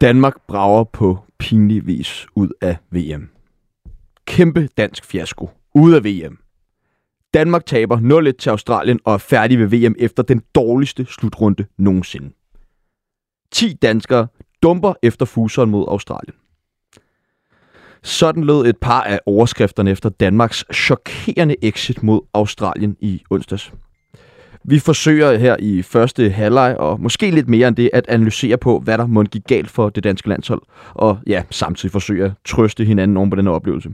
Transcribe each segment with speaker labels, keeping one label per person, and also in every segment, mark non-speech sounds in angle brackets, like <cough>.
Speaker 1: Danmark brager på pinlig vis ud af VM. Kæmpe dansk fiasko. Ude af VM. Danmark taber 0-1 til Australien og er færdig ved VM efter den dårligste slutrunde nogensinde. 10 danskere dumper efter fuseren mod Australien. Sådan lød et par af overskrifterne efter Danmarks chokerende exit mod Australien i onsdags. Vi forsøger her i første halvleg, og måske lidt mere end det, at analysere på, hvad der måtte gik galt for det danske landshold, og ja, samtidig forsøger at trøste hinanden oven på den oplevelse.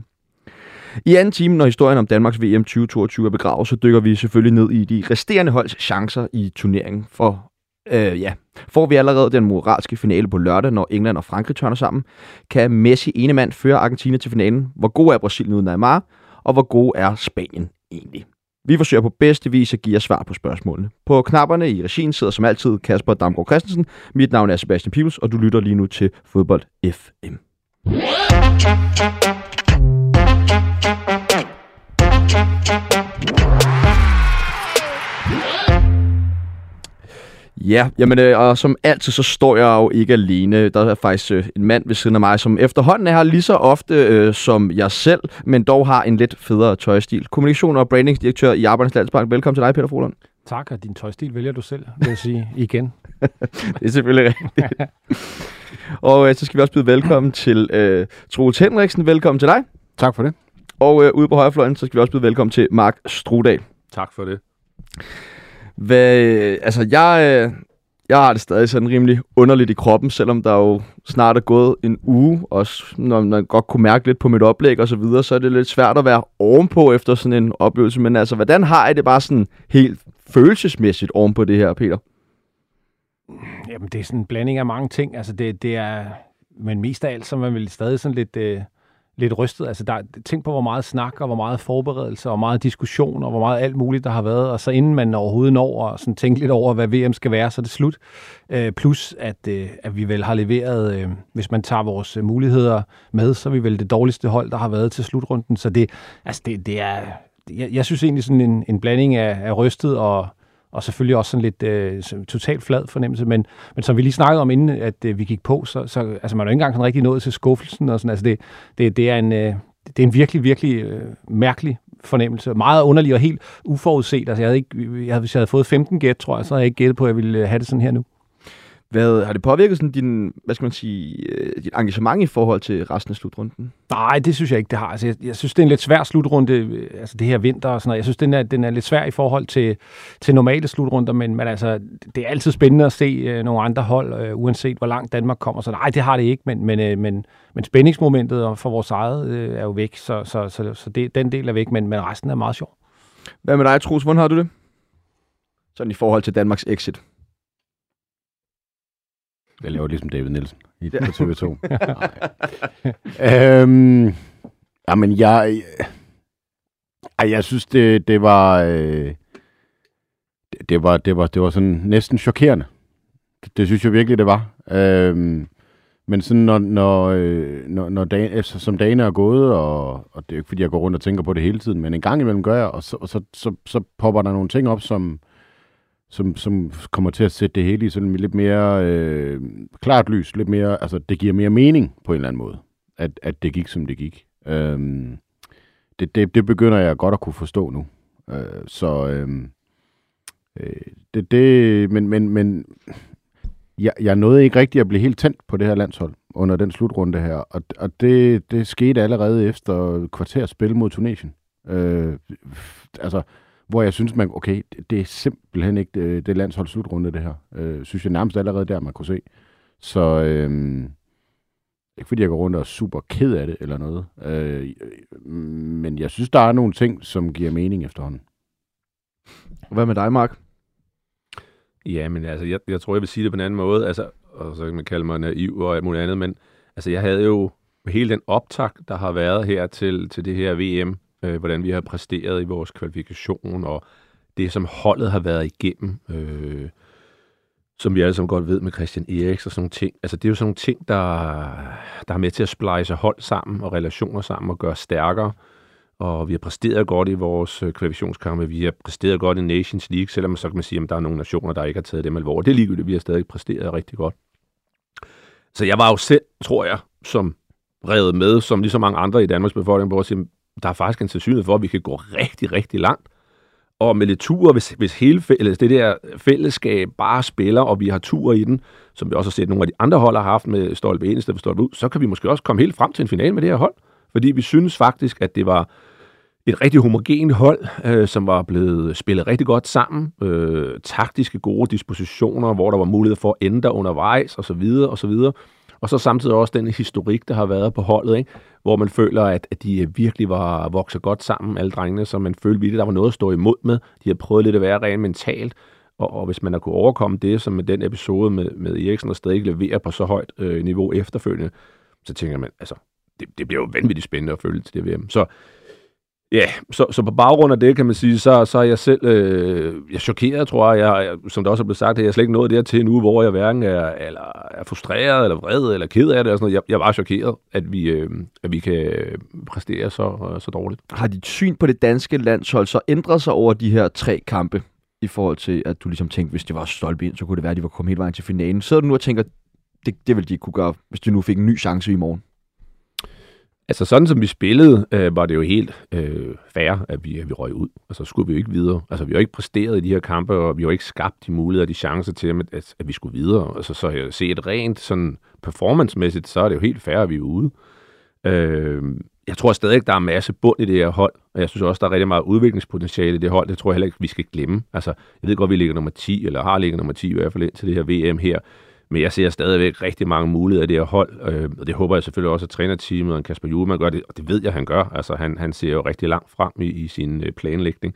Speaker 1: I anden time, når historien om Danmarks VM 2022 er begravet, så dykker vi selvfølgelig ned i de resterende holds chancer i turneringen. For øh, ja, får vi allerede den moralske finale på lørdag, når England og Frankrig tørner sammen, kan Messi ene mand føre Argentina til finalen. Hvor god er Brasilien uden Neymar, og hvor god er Spanien egentlig? Vi forsøger på bedste vis at give jer svar på spørgsmålene. På knapperne i regien sidder som altid Kasper Damgaard Christensen. Mit navn er Sebastian Pibels, og du lytter lige nu til Fodbold FM. Ja, jamen, øh, og som altid, så står jeg jo ikke alene. Der er faktisk øh, en mand ved siden af mig, som efterhånden er her lige så ofte øh, som jeg selv, men dog har en lidt federe tøjstil. Kommunikation- og brandingsdirektør i Arbejdernes Landsbank. Velkommen til dig, Peter Froland.
Speaker 2: Tak, og din tøjstil vælger du selv, vil jeg sige igen. <laughs>
Speaker 1: det er selvfølgelig rigtigt. <laughs> og øh, så skal vi også byde velkommen til øh, Troels Henriksen. Velkommen til dig.
Speaker 3: Tak for det.
Speaker 1: Og øh, ude på højrefløjen, så skal vi også byde velkommen til Mark Strudal.
Speaker 4: Tak for det.
Speaker 1: Hvad, altså, jeg, øh, jeg har det stadig sådan rimelig underligt i kroppen, selvom der jo snart er gået en uge, og når man godt kunne mærke lidt på mit oplæg og så videre, så er det lidt svært at være ovenpå efter sådan en oplevelse. Men altså, hvordan har I det bare sådan helt følelsesmæssigt ovenpå det her, Peter?
Speaker 2: Jamen, det er sådan en blanding af mange ting. Altså, det, det er... Men mest af alt, så er man vel stadig sådan lidt... Øh lidt rystet. Altså, der, tænk på, hvor meget snak, og hvor meget forberedelse, og meget diskussion, og hvor meget alt muligt, der har været. Og så inden man overhovedet når og sådan tænke lidt over, hvad VM skal være, så er det slut. Øh, plus, at, øh, at vi vel har leveret, øh, hvis man tager vores øh, muligheder med, så er vi vel det dårligste hold, der har været til slutrunden. Så det, altså det, det er... Jeg, jeg synes egentlig sådan en, en blanding af, af rystet og, og selvfølgelig også sådan lidt øh, totalt flad fornemmelse, men, men som vi lige snakkede om, inden at øh, vi gik på, så, så altså, man er jo ikke engang sådan rigtig nået til skuffelsen, og sådan, altså det, det, det, er en, øh, det er en virkelig, virkelig øh, mærkelig fornemmelse. Meget underlig og helt uforudset. Altså, jeg havde ikke, jeg havde, hvis jeg havde fået 15 gæt, tror jeg, så havde jeg ikke gættet på, at jeg ville øh, have det sådan her nu.
Speaker 1: Hvad, har det påvirket sådan din, hvad skal man sige, øh, dit engagement i forhold til resten af slutrunden?
Speaker 2: Nej, det synes jeg ikke, det har. Altså, jeg, jeg synes, det er en lidt svær slutrunde, øh, altså det her vinter og sådan noget. Jeg synes, den er, den er lidt svær i forhold til, til normale slutrunder, men, men altså, det er altid spændende at se øh, nogle andre hold, øh, uanset hvor langt Danmark kommer. Så nej, det har det ikke, men, men, øh, men, men spændingsmomentet for vores eget øh, er jo væk, så, så, så, så det, den del er væk, men, men resten er meget sjov.
Speaker 1: Hvad med dig, Troels? Hvordan har du det? Sådan i forhold til Danmarks exit.
Speaker 3: Jeg laver ligesom David Nielsen i, på TV2. <laughs> øhm, jamen, jeg... Ej, jeg synes, det, det var... Øh, det, var, det, var, det var sådan næsten chokerende. Det, det synes jeg virkelig, det var. Øhm, men sådan, når, når, øh, når, når dagen, efter, som dagen er gået, og, og det er ikke, fordi jeg går rundt og tænker på det hele tiden, men en gang imellem gør jeg, og så, og så, så, så popper der nogle ting op, som, som, som kommer til at sætte det hele i sådan lidt mere øh, klart lys, lidt mere, altså det giver mere mening på en eller anden måde, at, at det gik, som det gik. Øhm, det, det, det begynder jeg godt at kunne forstå nu. Øh, så øh, øh, det, det, men, men, men jeg, jeg nåede ikke rigtig at blive helt tændt på det her landshold under den slutrunde her, og, og det, det skete allerede efter kvarters spil mod Tunesien. Øh, altså, hvor jeg synes, man, okay, det, er simpelthen ikke det, det landshold slutrunde, det her. Øh, synes jeg nærmest allerede der, man kunne se. Så øh, ikke fordi jeg går rundt og er super ked af det eller noget, øh, men jeg synes, der er nogle ting, som giver mening efterhånden.
Speaker 1: Hvad med dig, Mark?
Speaker 4: Ja, men altså, jeg, jeg tror, jeg vil sige det på en anden måde, altså, og så kan man kalde mig naiv og alt muligt andet, men altså, jeg havde jo hele den optakt, der har været her til, til det her VM, øh, hvordan vi har præsteret i vores kvalifikation, og det, som holdet har været igennem, øh, som vi alle sammen godt ved med Christian Eriks og sådan nogle ting. Altså, det er jo sådan nogle ting, der, der er med til at splice hold sammen og relationer sammen og gøre stærkere. Og vi har præsteret godt i vores øh, kvalifikationskampe. Vi har præsteret godt i Nations League, selvom så kan man sige, at der er nogle nationer, der ikke har taget dem alvorligt. Det er ligegyldigt, vi har stadig præsteret rigtig godt. Så jeg var jo selv, tror jeg, som revet med, som lige så mange andre i Danmarks befolkning, hvor at sige, der er faktisk en sandsynlighed for, at vi kan gå rigtig, rigtig langt. Og med lidt tur, hvis, hvis hele eller det der fællesskab bare spiller, og vi har tur i den, som vi også har set nogle af de andre hold har haft med Stolpe ind i stedet for Stolpe ud, så kan vi måske også komme helt frem til en finale med det her hold. Fordi vi synes faktisk, at det var et rigtig homogent hold, øh, som var blevet spillet rigtig godt sammen. Øh, taktiske gode dispositioner, hvor der var mulighed for at ændre undervejs osv. videre. Og så samtidig også den historik, der har været på holdet, ikke? hvor man føler, at, at de øh, virkelig var vokset godt sammen, alle drengene, så man følte virkelig, der var noget at stå imod med. De har prøvet lidt at være rent mentalt, og, og hvis man har kunne overkomme det, som med den episode med, med Eriksen, og stadig levere på så højt øh, niveau efterfølgende, så tænker man, altså, det, det bliver jo vanvittigt spændende at følge til det VM. Så Ja, så, så på baggrund af det, kan man sige, så, så er jeg selv øh, jeg er chokeret, tror jeg. jeg. Som det også er blevet sagt, at jeg slet ikke nået dertil nu, hvor jeg hverken er, eller er frustreret, eller vred, eller ked af det. Og sådan noget. Jeg, jeg var chokeret, at vi, øh, at vi kan præstere så, øh, så dårligt.
Speaker 1: Har dit syn på det danske landshold så ændret sig over de her tre kampe? I forhold til, at du ligesom tænkte, hvis det var stolpe ind, så kunne det være, at de var kommet hele vejen til finalen. Så du nu og tænker, det, det ville de kunne gøre, hvis de nu fik en ny chance i morgen?
Speaker 4: Altså sådan som vi spillede, øh, var det jo helt øh, fair, at vi, at vi røg ud. Altså skulle vi jo ikke videre. Altså vi har ikke præsteret i de her kampe, og vi har ikke skabt de muligheder og de chancer til, at, at vi skulle videre. Altså så jeg et rent sådan performancemæssigt, så er det jo helt fair, at vi er ude. Øh, jeg tror stadig, der er masse bund i det her hold, og jeg synes også, der er rigtig meget udviklingspotentiale i det hold. Det tror jeg heller ikke, vi skal glemme. Altså, jeg ved godt, vi ligger nummer 10, eller har ligget nummer 10 i hvert fald ind til det her VM her. Men jeg ser stadigvæk rigtig mange muligheder i det her hold, øh, og det håber jeg selvfølgelig også, at trænerteamet og Kasper Juhlmann gør det, og det ved jeg, han gør. Altså, han, han ser jo rigtig langt frem i, i sin øh, planlægning.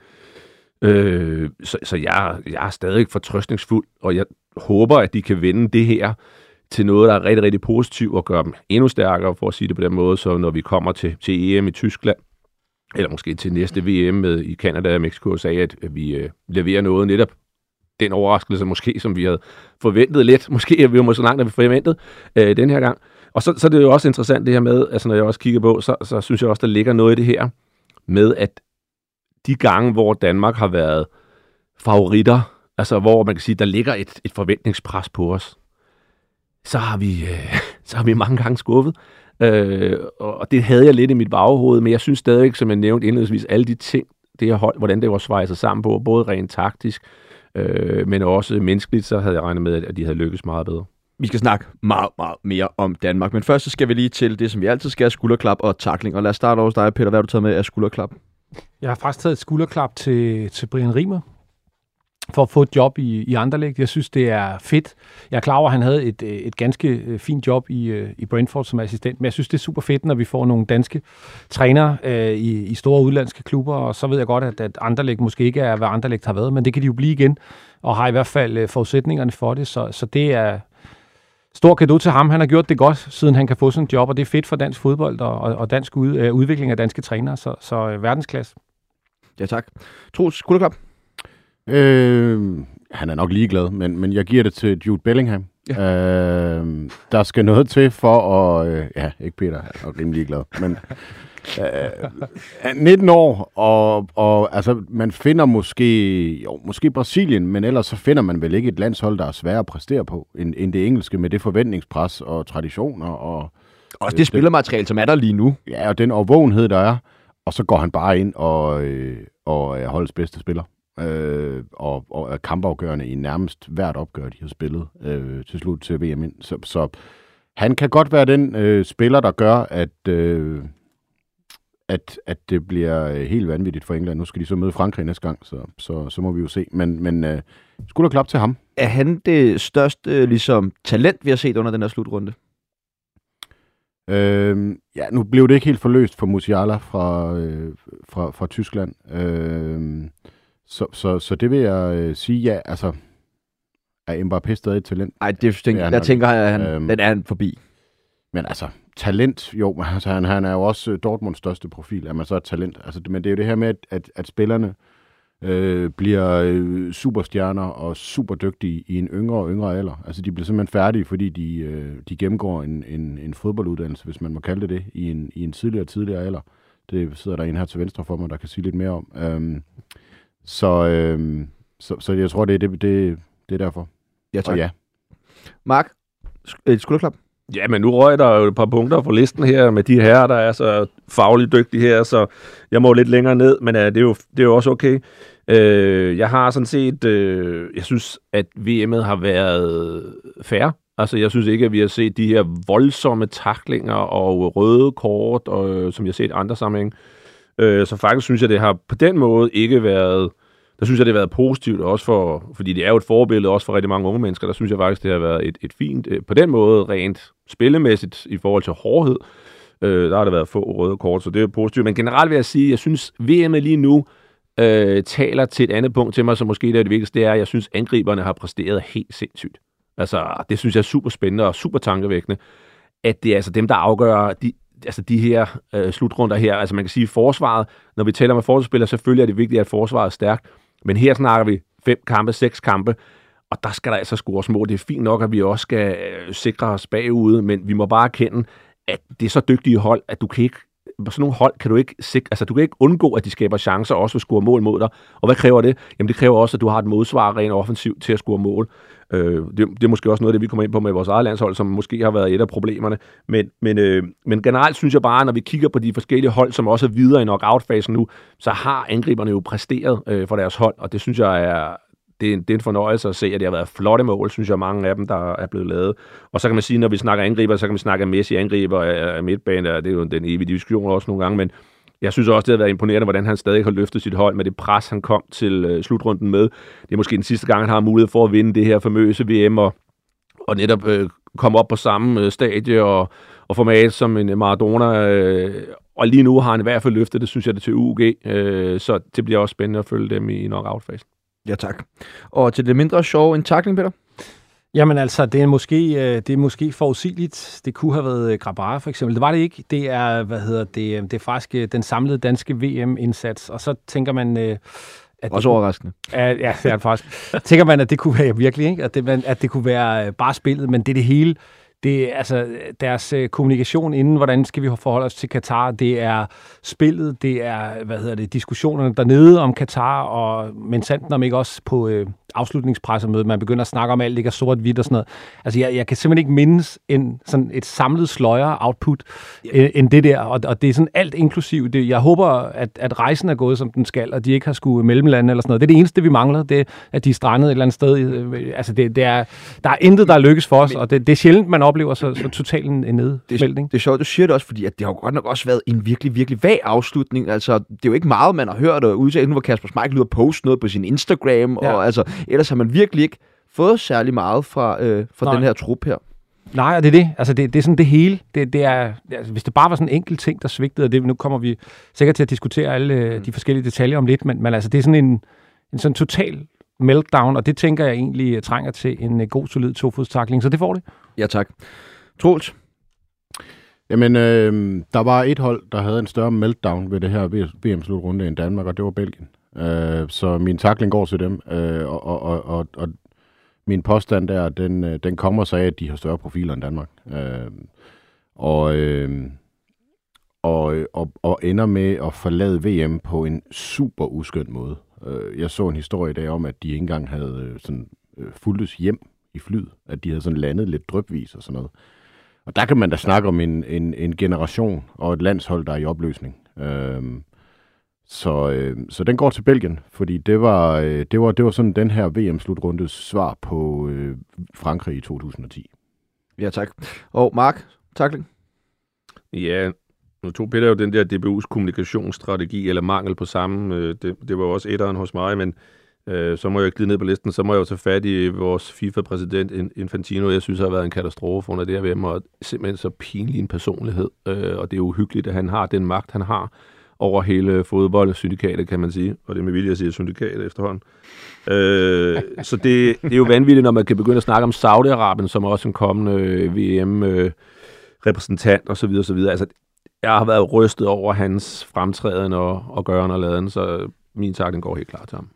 Speaker 4: Øh, så så jeg, jeg er stadig fortrøstningsfuld, og jeg håber, at de kan vende det her til noget, der er rigtig, rigtig positivt, og gøre dem endnu stærkere, for at sige det på den måde, så når vi kommer til, til EM i Tyskland, eller måske til næste VM med, i Canada, Mexico og USA, at vi øh, leverer noget netop den overraskelse måske, som vi havde forventet lidt. <laughs> Måske er vi jo så langt, at vi forventet øh, den her gang. Og så, så er det jo også interessant det her med, altså når jeg også kigger på, så, så synes jeg også, der ligger noget i det her med, at de gange, hvor Danmark har været favoritter, altså hvor man kan sige, der ligger et, et forventningspres på os, så har vi, øh, <laughs> så har vi mange gange skuffet. Øh, og det havde jeg lidt i mit baghoved, men jeg synes stadigvæk, som jeg nævnte indledningsvis, alle de ting, det her hold, hvordan det var svejset sammen på, både rent taktisk, Øh, men også menneskeligt, så havde jeg regnet med, at de havde lykkes meget bedre.
Speaker 1: Vi skal snakke meget, meget mere om Danmark. Men først så skal vi lige til det, som vi altid skal skulderklap og takling. Og lad os starte hos dig, Peter. Hvad har du taget med af skulderklap?
Speaker 2: Jeg har faktisk taget et skulderklap til, til Brian Rimer, for at få et job i, i Anderlecht. Jeg synes, det er fedt. Jeg er klar over, at han havde et, øh, et ganske øh, fint job i, øh, i Brentford som assistent, men jeg synes, det er super fedt, når vi får nogle danske trænere øh, i, i store udlandske klubber, og så ved jeg godt, at, at Anderlecht måske ikke er, hvad Anderlecht har været, men det kan de jo blive igen, og har i hvert fald forudsætningerne for det, så, så det er stor kado til ham. Han har gjort det godt, siden han kan få sådan et job, og det er fedt for dansk fodbold og, og, og dansk ud, øh, udvikling af danske trænere, så, så øh, verdensklasse.
Speaker 1: Ja, tak. Troels, skulderklap?
Speaker 3: Øh, han er nok ligeglad, men, men jeg giver det til Jude Bellingham. Ja. Øh, der skal noget til for at... Øh, ja, ikke Peter, han er nok rimelig ligeglad, men... Øh, 19 år, og, og altså, man finder måske, jo, måske Brasilien, men ellers så finder man vel ikke et landshold, der er sværere at præstere på, end, end det engelske, med det forventningspres og traditioner. Og,
Speaker 1: Også det spillermateriale, som er der lige nu.
Speaker 3: Ja, og den overvågenhed, der er. Og så går han bare ind og, øh, og er holdets bedste spiller øh, og, og er kampafgørende i nærmest hvert opgør, de har spillet øh, til slut til VM. Så, så han kan godt være den øh, spiller, der gør, at, øh, at, at det bliver øh, helt vanvittigt for England. Nu skal de så møde Frankrig næste gang, så, så, så må vi jo se. Men, men øh, skulle klap til ham.
Speaker 1: Er han det største ligesom, talent, vi har set under den her slutrunde?
Speaker 3: Øh, ja, nu blev det ikke helt forløst for Musiala fra, øh, fra, fra Tyskland. Øh, så, så, så det vil jeg øh, sige, ja, altså, er Mbappé stadig et talent?
Speaker 1: Nej, det tænker, der tænker jeg, at han, øhm, den er han forbi.
Speaker 3: men altså, talent, jo, altså, han, han er jo også øh, Dortmunds største profil, er man så et talent. Altså, det- men det er jo det her med, at, at, at spillerne øh, bliver øh, superstjerner og super dygtige i en yngre og yngre alder. Altså, de bliver simpelthen færdige, fordi de, øh, de gennemgår en, en, en fodbolduddannelse, hvis man må kalde det det, i en, i en tidligere tidligere alder. Det sidder der en her til venstre for mig, der kan sige lidt mere om. Øhm, så, øhm, så, så jeg tror, det er, det, det, det er derfor.
Speaker 1: Ja,
Speaker 3: Og
Speaker 1: tak.
Speaker 3: ja,
Speaker 1: Mark, sk- øh, skulderklap.
Speaker 4: Ja, men nu røg der jo et par punkter på listen her med de her, der er så fagligt dygtige her, så jeg må lidt længere ned, men uh, det, er jo, det er jo også okay. Uh, jeg har sådan set, uh, jeg synes, at VM'et har været fair. Altså, jeg synes ikke, at vi har set de her voldsomme taklinger og røde kort, og, som jeg har set i andre sammenhæng. Uh, Øh, så faktisk synes jeg, det har på den måde ikke været der synes jeg, det har været positivt også for, fordi det er jo et forbillede også for rigtig mange unge mennesker, der synes jeg faktisk, det har været et, et fint, øh, på den måde rent spillemæssigt i forhold til hårdhed, øh, der har der været få røde kort, så det er positivt. Men generelt vil jeg sige, jeg synes, VM lige nu øh, taler til et andet punkt til mig, som måske det er det vigtigste, det er, at jeg synes, angriberne har præsteret helt sindssygt. Altså, det synes jeg er super spændende og super tankevækkende, at det er altså dem, der afgør de, altså de her øh, slutrunder her. Altså man kan sige, forsvaret, når vi taler med forsvarsspillere, selvfølgelig er det vigtigt, at forsvaret er stærkt, men her snakker vi fem kampe, seks kampe, og der skal der altså scores mål. Det er fint nok, at vi også skal øh, sikre os bagude, men vi må bare erkende, at det er så dygtige hold, at du kan ikke sådan nogle hold kan du ikke sikre, altså du kan ikke undgå, at de skaber chancer også at score mål mod dig. Og hvad kræver det? Jamen det kræver også, at du har et modsvar rent offensivt til at score mål. Øh, det, det er måske også noget af det, vi kommer ind på med vores eget landshold, som måske har været et af problemerne. Men, men, øh, men generelt synes jeg bare, når vi kigger på de forskellige hold, som også er videre i knockout-fasen nu, så har angriberne jo præsteret øh, for deres hold, og det synes jeg er, det er, en, det er en fornøjelse at se, at det har været flotte mål, synes jeg, mange af dem, der er blevet lavet. Og så kan man sige, når vi snakker angriber, så kan vi snakke Messi angriber øh, øh, af, af midtbanen, og det er jo den evige diskussion også nogle gange, men jeg synes også, det har været imponerende, hvordan han stadig har løftet sit hold med det pres, han kom til øh, slutrunden med. Det er måske den sidste gang, han har mulighed for at vinde det her famøse VM, og, og netop øh, komme op på samme øh, stadie og, og format som en øh, Maradona. Øh, og lige nu har han i hvert fald løftet det, synes jeg, det til UG. Øh, så det bliver også spændende at følge dem i knockout-fasen.
Speaker 1: Ja, tak. Og til det mindre sjov, en takling, Peter?
Speaker 2: Jamen altså, det er måske, øh, det er måske forudsigeligt. Det kunne have været øh, Grabara for eksempel. Det var det ikke. Det er, hvad hedder det, øh, det er faktisk den samlede danske VM-indsats. Og så tænker man... At
Speaker 1: Også overraskende.
Speaker 2: Ja, ja, det er det faktisk. Tænker man, at det kunne være virkelig, ikke? At, det, at det kunne være bare spillet, men det er det hele. Det altså deres øh, kommunikation inden, hvordan skal vi forholde os til Katar, det er spillet, det er, hvad hedder det, diskussionerne dernede om Katar, og men sandt om ikke også på øh, afslutningspressemødet, man begynder at snakke om alt, ikke er sort-hvidt og sådan noget. Altså, jeg, jeg kan simpelthen ikke mindes en, sådan et samlet sløjere output yeah. end det der, og, og det er sådan alt inklusiv. Det, jeg håber, at, at rejsen er gået, som den skal, og de ikke har skulle mellemlande eller sådan noget. Det er det eneste, vi mangler, det at de er strandet et eller andet sted. Øh, Altså, det, det er, der er intet, der er lykkes for os, og det, det er sjældent, man oplever så, så totalt en, en nedfældning.
Speaker 1: Det er sjovt, du siger det også, fordi at det har jo godt nok også været en virkelig, virkelig vag afslutning. Altså, det er jo ikke meget, man har hørt og udtalt. Nu var Kasper Schmeichel ude at poste noget på sin Instagram, ja.
Speaker 2: Ja.
Speaker 1: og altså, ellers har man virkelig ikke fået særlig meget fra, øh, fra
Speaker 2: Nej.
Speaker 1: den her trup her.
Speaker 2: Nej, og det er det. Altså, det, det er sådan det hele. Det, det er, altså, hvis det bare var sådan en enkelt ting, der svigtede, og det, nu kommer vi sikkert til at diskutere alle øh, de forskellige detaljer om lidt, men, men altså, det er sådan en, en sådan total meltdown, og det tænker jeg egentlig øh, trænger til en øh, god, solid tofodstakling, så det får det.
Speaker 1: Ja, tak. Troels?
Speaker 3: Jamen, øh, der var et hold, der havde en større meltdown ved det her VM-slutrunde end Danmark, og det var Belgien. Øh, så min takling går til dem, øh, og, og, og, og, og min påstand der, den, øh, den kommer sig af, at de har større profiler end Danmark. Øh, og, øh, og, og, og ender med at forlade VM på en super uskøn måde. Øh, jeg så en historie i dag om, at de ikke engang havde øh, sådan, øh, fuldtes hjem i flyet. At de havde sådan landet lidt drøbvis og sådan noget. Og der kan man da snakke om en, en, en generation og et landshold, der er i opløsning. Øhm, så, øh, så den går til Belgien, fordi det var, øh, det var, det var sådan den her VM-slutrundes svar på øh, Frankrig i 2010.
Speaker 1: Ja, tak. Og Mark, takling?
Speaker 4: Ja, nu tog Peter jo den der DBU's kommunikationsstrategi, eller mangel på samme. øh, Det, det var jo også etteren hos mig, men øh, så må jeg glide ned på listen. Så må jeg jo tage fat i vores FIFA-præsident Infantino. Jeg synes, har været en katastrofe under det her VM, og simpelthen så pinlig en personlighed. Øh, og det er uhyggeligt, at han har den magt, han har over hele fodboldsyndikatet, kan man sige. Og det er med vilje at sige syndikatet efterhånden. Øh, så det, det er jo vanvittigt, når man kan begynde at snakke om Saudi-Arabien, som også en kommende øh, VM... Øh, repræsentant og så videre, og så videre. Altså, jeg har været rystet over hans fremtræden og, og gøren og laden, så min tak, den går helt klart til ham.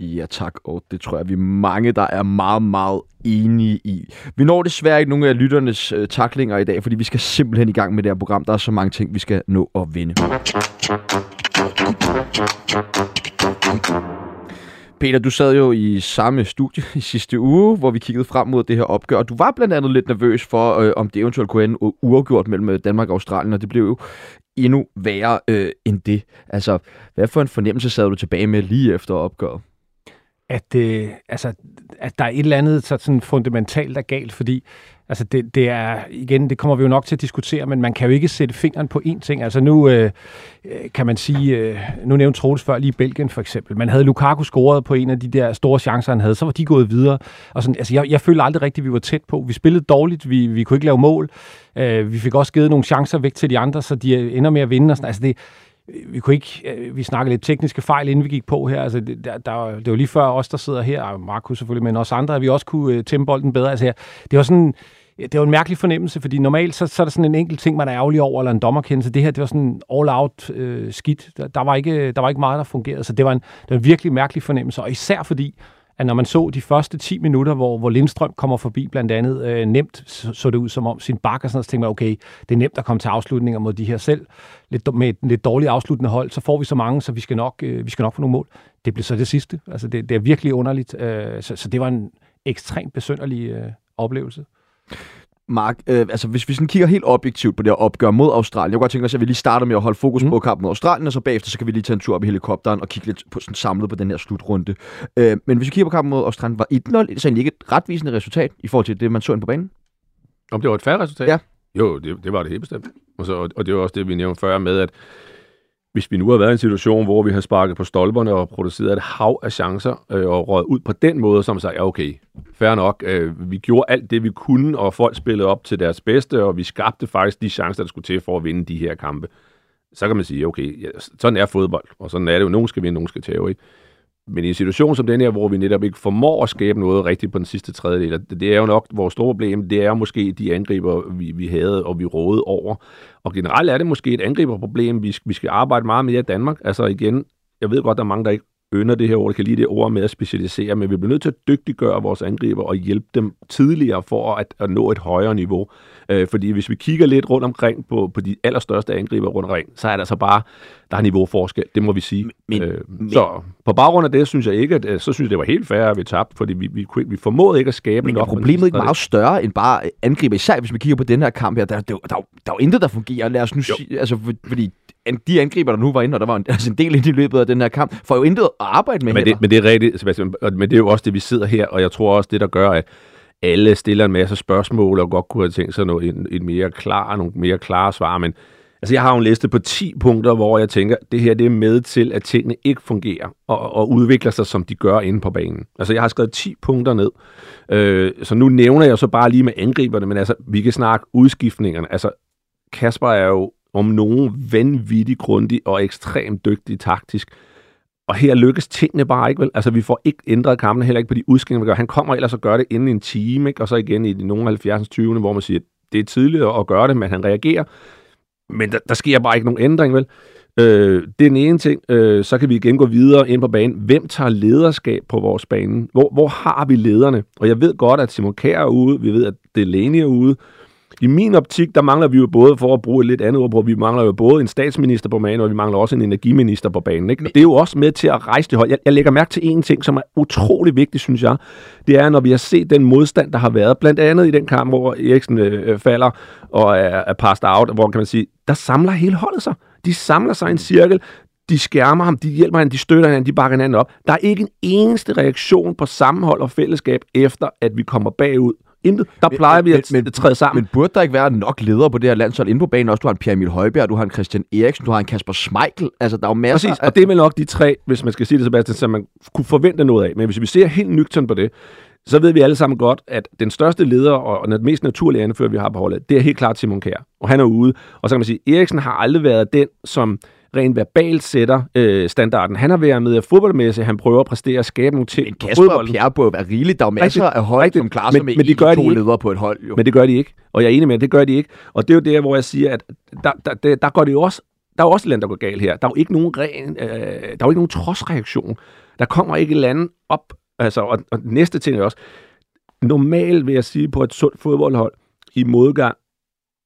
Speaker 1: Ja tak, og det tror jeg, vi er mange, der er meget, meget enige i. Vi når desværre ikke nogen af lytternes øh, taklinger i dag, fordi vi skal simpelthen i gang med det her program. Der er så mange ting, vi skal nå at vinde. Peter, du sad jo i samme studie <laughs> i sidste uge, hvor vi kiggede frem mod det her opgør, og du var blandt andet lidt nervøs for, øh, om det eventuelt kunne ende uafgjort mellem øh, Danmark og Australien, og det blev jo endnu værre øh, end det. Altså, hvad for en fornemmelse sad du tilbage med lige efter opgøret?
Speaker 2: At, øh, altså, at der er et eller andet så sådan fundamentalt der galt, fordi Altså det, det er, igen, det kommer vi jo nok til at diskutere, men man kan jo ikke sætte fingeren på én ting. Altså nu øh, øh, kan man sige, øh, nu nævnte Troels før lige Belgien for eksempel. Man havde Lukaku scoret på en af de der store chancer, han havde, så var de gået videre. Og sådan, altså jeg, jeg føler aldrig rigtigt, at vi var tæt på. Vi spillede dårligt, vi, vi kunne ikke lave mål. Øh, vi fik også givet nogle chancer væk til de andre, så de øh, ender med at vinde. Og sådan. Altså det, øh, vi kunne ikke, vi snakkede lidt tekniske fejl, inden vi gik på her. Altså, det, der, der, det var lige før os, der sidder her, og Markus selvfølgelig, men også andre, at vi også kunne uh, tæmme bolden bedre. Altså, det var sådan, det var en mærkelig fornemmelse, fordi normalt så, så er der sådan en enkelt ting, man er ærgerlig over, eller en dommerkendelse. Det her, det var sådan all-out øh, skidt. Der, der, var ikke, der var ikke meget, der fungerede, så det var, en, det var en virkelig mærkelig fornemmelse, og især fordi, at når man så de første 10 minutter, hvor, hvor Lindstrøm kommer forbi blandt andet, øh, nemt så, så det ud som om sin bakker, og sådan noget, så tænkte man, okay, det er nemt at komme til afslutninger mod de her selv, lidt, med et lidt dårligt afsluttende hold, så får vi så mange, så vi skal nok, øh, vi skal nok få nogle mål. Det blev så det sidste. Altså, det, det er virkelig underligt. Øh, så, så det var en ekstremt besynderlig øh, oplevelse.
Speaker 1: Mark, øh, altså hvis vi sådan kigger helt objektivt på det her opgør mod Australien, jeg kunne godt tænke mig, at vi lige starter med at holde fokus mm. på kampen mod Australien, og så bagefter så kan vi lige tage en tur op i helikopteren og kigge lidt på, sådan samlet på den her slutrunde. Øh, men hvis vi kigger på kampen mod Australien, var 1-0 så egentlig ikke et retvisende resultat i forhold til det, man så ind på banen?
Speaker 4: Om det var et færre resultat?
Speaker 1: Ja.
Speaker 4: Jo, det, det var det helt bestemt. Og, så, og det var også det, vi nævnte før med, at hvis vi nu har været i en situation, hvor vi har sparket på stolperne og produceret et hav af chancer, øh, og røget ud på den måde, som sagde, ja okay, fair nok, øh, vi gjorde alt det, vi kunne, og folk spillede op til deres bedste, og vi skabte faktisk de chancer, der skulle til for at vinde de her kampe. Så kan man sige, okay, ja, sådan er fodbold, og sådan er det jo, nogen skal vinde, nogen skal tage, ikke? Men i en situation som den her, hvor vi netop ikke formår at skabe noget rigtigt på den sidste tredjedel, det er jo nok vores store problem, det er måske de angriber, vi, vi havde og vi rådede over. Og generelt er det måske et angriberproblem, vi, vi skal arbejde meget mere i Danmark. Altså igen, jeg ved godt, der er mange, der ikke ønder det her ord, kan lide det ord med at specialisere, men vi bliver nødt til at dygtiggøre vores angriber og hjælpe dem tidligere for at, at nå et højere niveau. Øh, fordi hvis vi kigger lidt rundt omkring på, på de allerstørste angriber rundt omkring, så er der så bare, der er niveauforskel, det må vi sige. Men, øh, men, så på baggrund af det, synes jeg ikke, at, øh, så synes jeg, det var helt fair, at vi tabte, fordi vi, vi, vi formåede ikke at skabe
Speaker 1: men
Speaker 4: nok.
Speaker 1: Men problemet er ikke meget større end bare angriber, især hvis vi kigger på den her kamp her, der, der, der, der, der er jo intet, der fungerer. Lad os nu sige, altså, fordi de angriber, der nu var inde, og der var en, <laughs> altså en del ind i løbet af den her kamp, får jo intet at arbejde med
Speaker 4: men det, men det er rigtigt, Sebastian, men det er jo også det, vi sidder her, og jeg tror også, det der gør, at alle stiller en masse spørgsmål, og godt kunne have tænkt sig noget, en, en mere klar, nogle mere klare svar, men altså, jeg har jo en liste på 10 punkter, hvor jeg tænker, det her det er med til, at tingene ikke fungerer, og, og udvikler sig, som de gør inde på banen. Altså, jeg har skrevet 10 punkter ned, øh, så nu nævner jeg så bare lige med angriberne, men altså, vi kan snakke udskiftningerne. Altså, Kasper er jo om nogen vanvittig grundig og ekstremt dygtig taktisk. Og her lykkes tingene bare ikke, vel? Altså, vi får ikke ændret kampen, heller ikke på de udskillinger, vi gør. Han kommer ellers og gør det inden en time, ikke? Og så igen i de nogle 70. 20. hvor man siger, det er tidligt at gøre det, men han reagerer. Men der, der sker bare ikke nogen ændring, vel? Øh, det er den ene ting. Øh, så kan vi igen gå videre ind på banen. Hvem tager lederskab på vores bane? Hvor, hvor har vi lederne? Og jeg ved godt, at Simon Kjær er ude. Vi ved, at Delaney er ude. I min optik, der mangler vi jo både, for at bruge et lidt andet ord på, vi mangler jo både en statsminister på banen, og vi mangler også en energiminister på banen. Ikke? Det er jo også med til at rejse det hold. Jeg, jeg lægger mærke til en ting, som er utrolig vigtig, synes jeg. Det er, når vi har set den modstand, der har været, blandt andet i den kamp, hvor Eriksen øh, falder og er, er passed out, hvor kan man sige, der samler hele holdet sig. De samler sig i en cirkel, de skærmer ham, de hjælper ham, de støtter ham, de bakker hinanden op. Der er ikke en eneste reaktion på sammenhold og fællesskab, efter at vi kommer bagud Intet. Der plejer vi at men, træde sammen.
Speaker 1: Men burde der ikke være nok ledere på det her landshold inde på banen? Også du har en Pierre Emil Højbjerg, du har en Christian Eriksen, du har en Kasper Schmeichel. Altså, der er jo masser
Speaker 4: Præcis, af... og det er vel nok de tre, hvis man skal sige det, Sebastian, som man kunne forvente noget af. Men hvis vi ser helt nøgtern på det, så ved vi alle sammen godt, at den største leder og den mest naturlige anfører, vi har på holdet, det er helt klart Simon Kjær. Og han er ude. Og så kan man sige, at Eriksen har aldrig været den, som rent verbalt sætter øh, standarden. Han har været med i fodboldmæssigt, han prøver at præstere og skabe nogle ting
Speaker 1: Men
Speaker 4: på
Speaker 1: Kasper og. Pierre burde være rigeligt. Der er jo masser
Speaker 4: Rigtigt.
Speaker 1: af hold,
Speaker 4: Rigtigt.
Speaker 1: som klarer
Speaker 4: Men-
Speaker 1: sig med
Speaker 4: men de gør
Speaker 1: to ledere på et hold. Jo.
Speaker 4: Men det gør de ikke. Og jeg er enig med, at det gør de ikke. Og det er jo der, hvor jeg siger, at der, der, der, der går det jo også, der er jo også land, der går galt her. Der er jo ikke nogen, ren, øh, der er jo ikke nogen trodsreaktion. Der kommer ikke andet op. Altså, og, og næste ting er også, normalt vil jeg sige, på et sundt fodboldhold i modgang,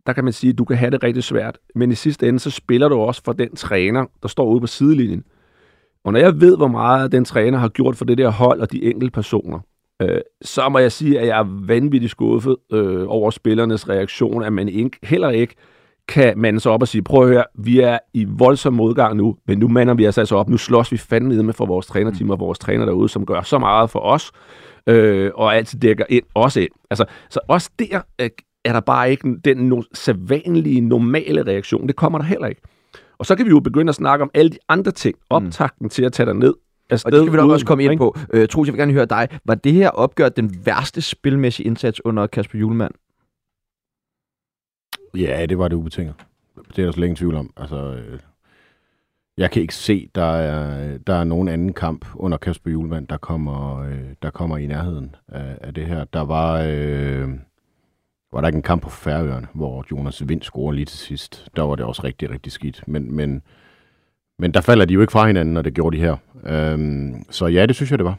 Speaker 4: der kan man sige, at du kan have det rigtig svært. Men i sidste ende, så spiller du også for den træner, der står ude på sidelinjen. Og når jeg ved, hvor meget den træner har gjort for det der hold og de enkelte personer, øh, så må jeg sige, at jeg er vanvittigt skuffet øh, over spillernes reaktion, at man ikke, heller ikke kan mande sig op og sige, prøv at høre, vi er i voldsom modgang nu, men nu mander vi os altså op, nu slås vi fandme med for vores trænerteam og vores træner derude, som gør så meget for os, øh, og altid dækker ind, også ind. Altså, så også der øh, er der bare ikke den no- sædvanlige, normale reaktion. Det kommer der heller ikke. Og så kan vi jo begynde at snakke om alle de andre ting. Optakten til at tage dig ned.
Speaker 1: Og det skal vi nok også komme ind på. Øh, Troels, jeg vil gerne høre dig. Var det her opgør den værste spilmæssige indsats under Kasper Julemand?
Speaker 3: Ja, det var det ubetinget. Det er der slet ingen tvivl om. Altså, øh, jeg kan ikke se, der er, der er nogen anden kamp under Kasper Julemand, der kommer, øh, der kommer i nærheden af, af det her. Der var, øh, var der ikke en kamp på Færøerne, hvor Jonas Vind scorer lige til sidst. Der var det også rigtig, rigtig skidt. Men, men, men der falder de jo ikke fra hinanden, når det gjorde de her. Øhm, så ja, det synes jeg, det var.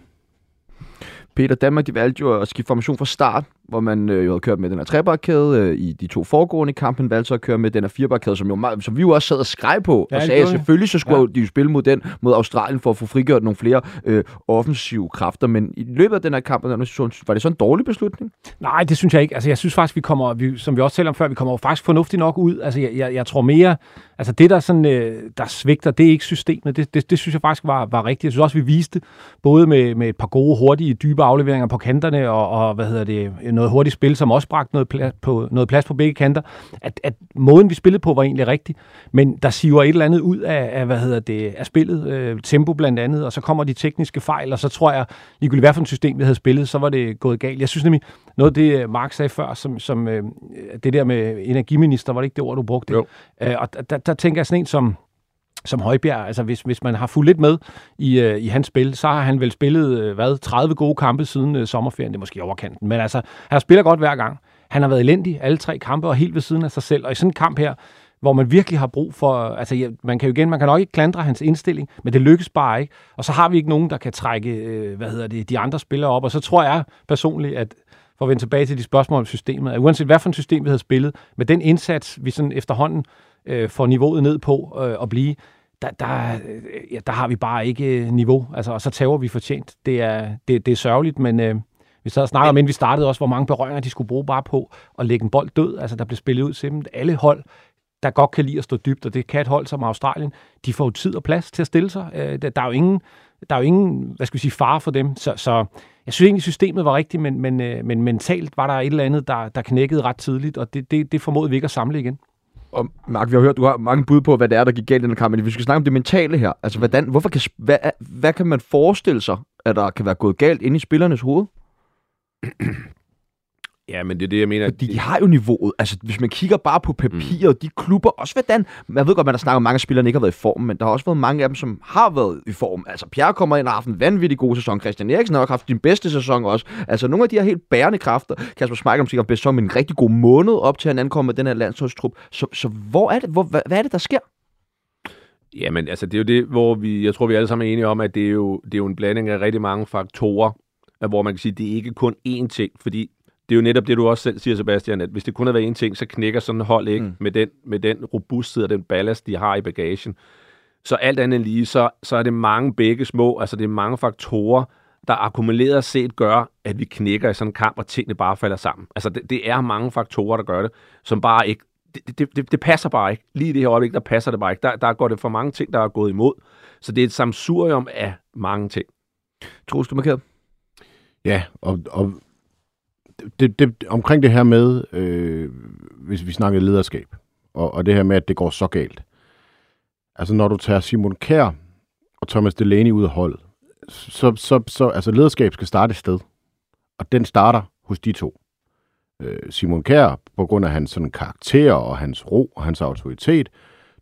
Speaker 1: Peter Danmark, de valgte jo at skifte formation fra start, hvor man øh, jo havde kørt med den her trebakkæde øh, i de to foregående kampe, men valgte så at køre med den her firebakkæde, som, jo, som vi jo også sad og skreg på,
Speaker 2: Ja,
Speaker 1: og sagde, at selvfølgelig så skulle
Speaker 2: Ja.
Speaker 1: de jo spille mod den, mod Australien, for at få frigjort nogle flere øh, offensive kræfter, men i løbet af den her kamp, var det så en dårlig beslutning?
Speaker 2: Nej, det synes jeg ikke. Altså, jeg synes faktisk, vi kommer, vi, som vi også talte om før, vi kommer faktisk fornuftigt nok ud. Altså, jeg, jeg, jeg tror mere, altså det, der, sådan, øh, der svigter, det er ikke systemet. Det, det, det synes jeg faktisk var, var rigtigt. Jeg synes også, vi viste, både med, med et par gode, hurtige, dybe afleveringer på kanterne, og, og hvad hedder det, noget hurtigt spil, som også bragte noget plads på, noget plads på begge kanter, at, at måden, vi spillede på, var egentlig rigtig. Men der siver et eller andet ud af, af hvad hedder det, af spillet, øh, tempo blandt andet, og så kommer de tekniske fejl, og så tror jeg, ligegyldigt hvad for et system, vi havde spillet, så var det gået galt. Jeg synes nemlig, noget af det, Mark sagde før, som, som øh, det der med energiminister, var det ikke det ord, du brugte?
Speaker 4: Jo.
Speaker 2: Øh, og der, der, der tænker jeg sådan en som, som Højbjerg, altså hvis, hvis man har fulgt lidt med i, øh, i hans spil, så har han vel spillet, øh, hvad, 30 gode kampe siden øh, sommerferien, det er måske overkanten, men altså, han spiller godt hver gang. Han har været elendig alle tre kampe og helt ved siden af sig selv, og i sådan en kamp her, hvor man virkelig har brug for, altså ja, man kan jo igen, man kan nok ikke klandre hans indstilling, men det lykkes bare ikke, og så har vi ikke nogen, der kan trække, øh, hvad hedder det, de andre spillere op, og så tror jeg personligt, at for at vende tilbage til de spørgsmål om systemet, at uanset hvad for et system vi havde spillet, med den indsats, vi sådan efterhånden øh, får niveauet ned på øh, at blive, der, der, øh, ja, der har vi bare ikke øh, niveau, altså, og så tager vi fortjent. Det er, det, det er sørgeligt, men øh, vi sad og snakkede om, inden vi startede også, hvor mange berøringer de skulle bruge bare på at lægge en bold død, altså der blev spillet ud til. Alle hold, der godt kan lide at stå dybt, og det kan et hold som Australien, de får jo tid og plads til at stille sig. Øh, der, der er jo ingen, der er jo ingen, hvad skal vi sige, fare for dem, så, så jeg synes egentlig, systemet var rigtigt, men, men, øh, men mentalt var der et eller andet, der, der knækkede ret tidligt, og det, det, det formåede vi ikke at samle igen.
Speaker 1: Og Mark, vi har hørt, du har mange bud på, hvad det er, der gik galt i den kamp, men vi skal snakke om det mentale her. Altså, hvordan, hvorfor kan, hvad, hvad kan man forestille sig, at der kan være gået galt inde i spillernes hoved? <clears throat> <clears throat>
Speaker 4: Ja, men det er det, jeg mener.
Speaker 1: Fordi de har jo niveauet. Altså, hvis man kigger bare på papiret, de klubber, også hvordan... Jeg ved godt, man har snakket om, mange spillere ikke har været i form, men der har også været mange af dem, som har været i form. Altså, Pierre kommer ind og har haft en vanvittig god sæson. Christian Eriksen har nok haft din bedste sæson også. Altså, nogle af de her helt bærende kræfter. Kasper Schmeichel måske har bedst med en rigtig god måned op til, at han ankommer med den her landsholdstrup. Så, så hvor er det? Hvor, hvad, hvad er det, der sker?
Speaker 4: Jamen, altså, det er jo det, hvor vi, jeg tror, vi alle sammen er enige om, at det er jo, det er jo en blanding af rigtig mange faktorer, hvor man kan sige, at det er ikke kun én ting, fordi det er jo netop det, du også selv siger, Sebastian, at hvis det kun havde været én ting, så knækker sådan et hold ikke mm. Med, den, med den robusthed og den ballast, de har i bagagen. Så alt andet lige, så, så er det mange begge små, altså det er mange faktorer, der akkumuleret set gør, at vi knækker i sådan en kamp, og tingene bare falder sammen. Altså det, det er mange faktorer, der gør det, som bare ikke, det, det, det, det passer bare ikke. Lige i det her øjeblik, der passer det bare ikke. Der, der går det for mange ting, der er gået imod. Så det er et samsurium af mange ting.
Speaker 1: Troels, du markeret?
Speaker 3: Ja, og, og det, det, omkring det her med, øh, hvis vi snakker lederskab, og, og det her med, at det går så galt. Altså, når du tager Simon Kær og Thomas Delaney ud af holdet, så, så, så altså, lederskab skal starte et sted. Og den starter hos de to. Øh, Simon Kær, på grund af hans sådan, karakter og hans ro og hans autoritet.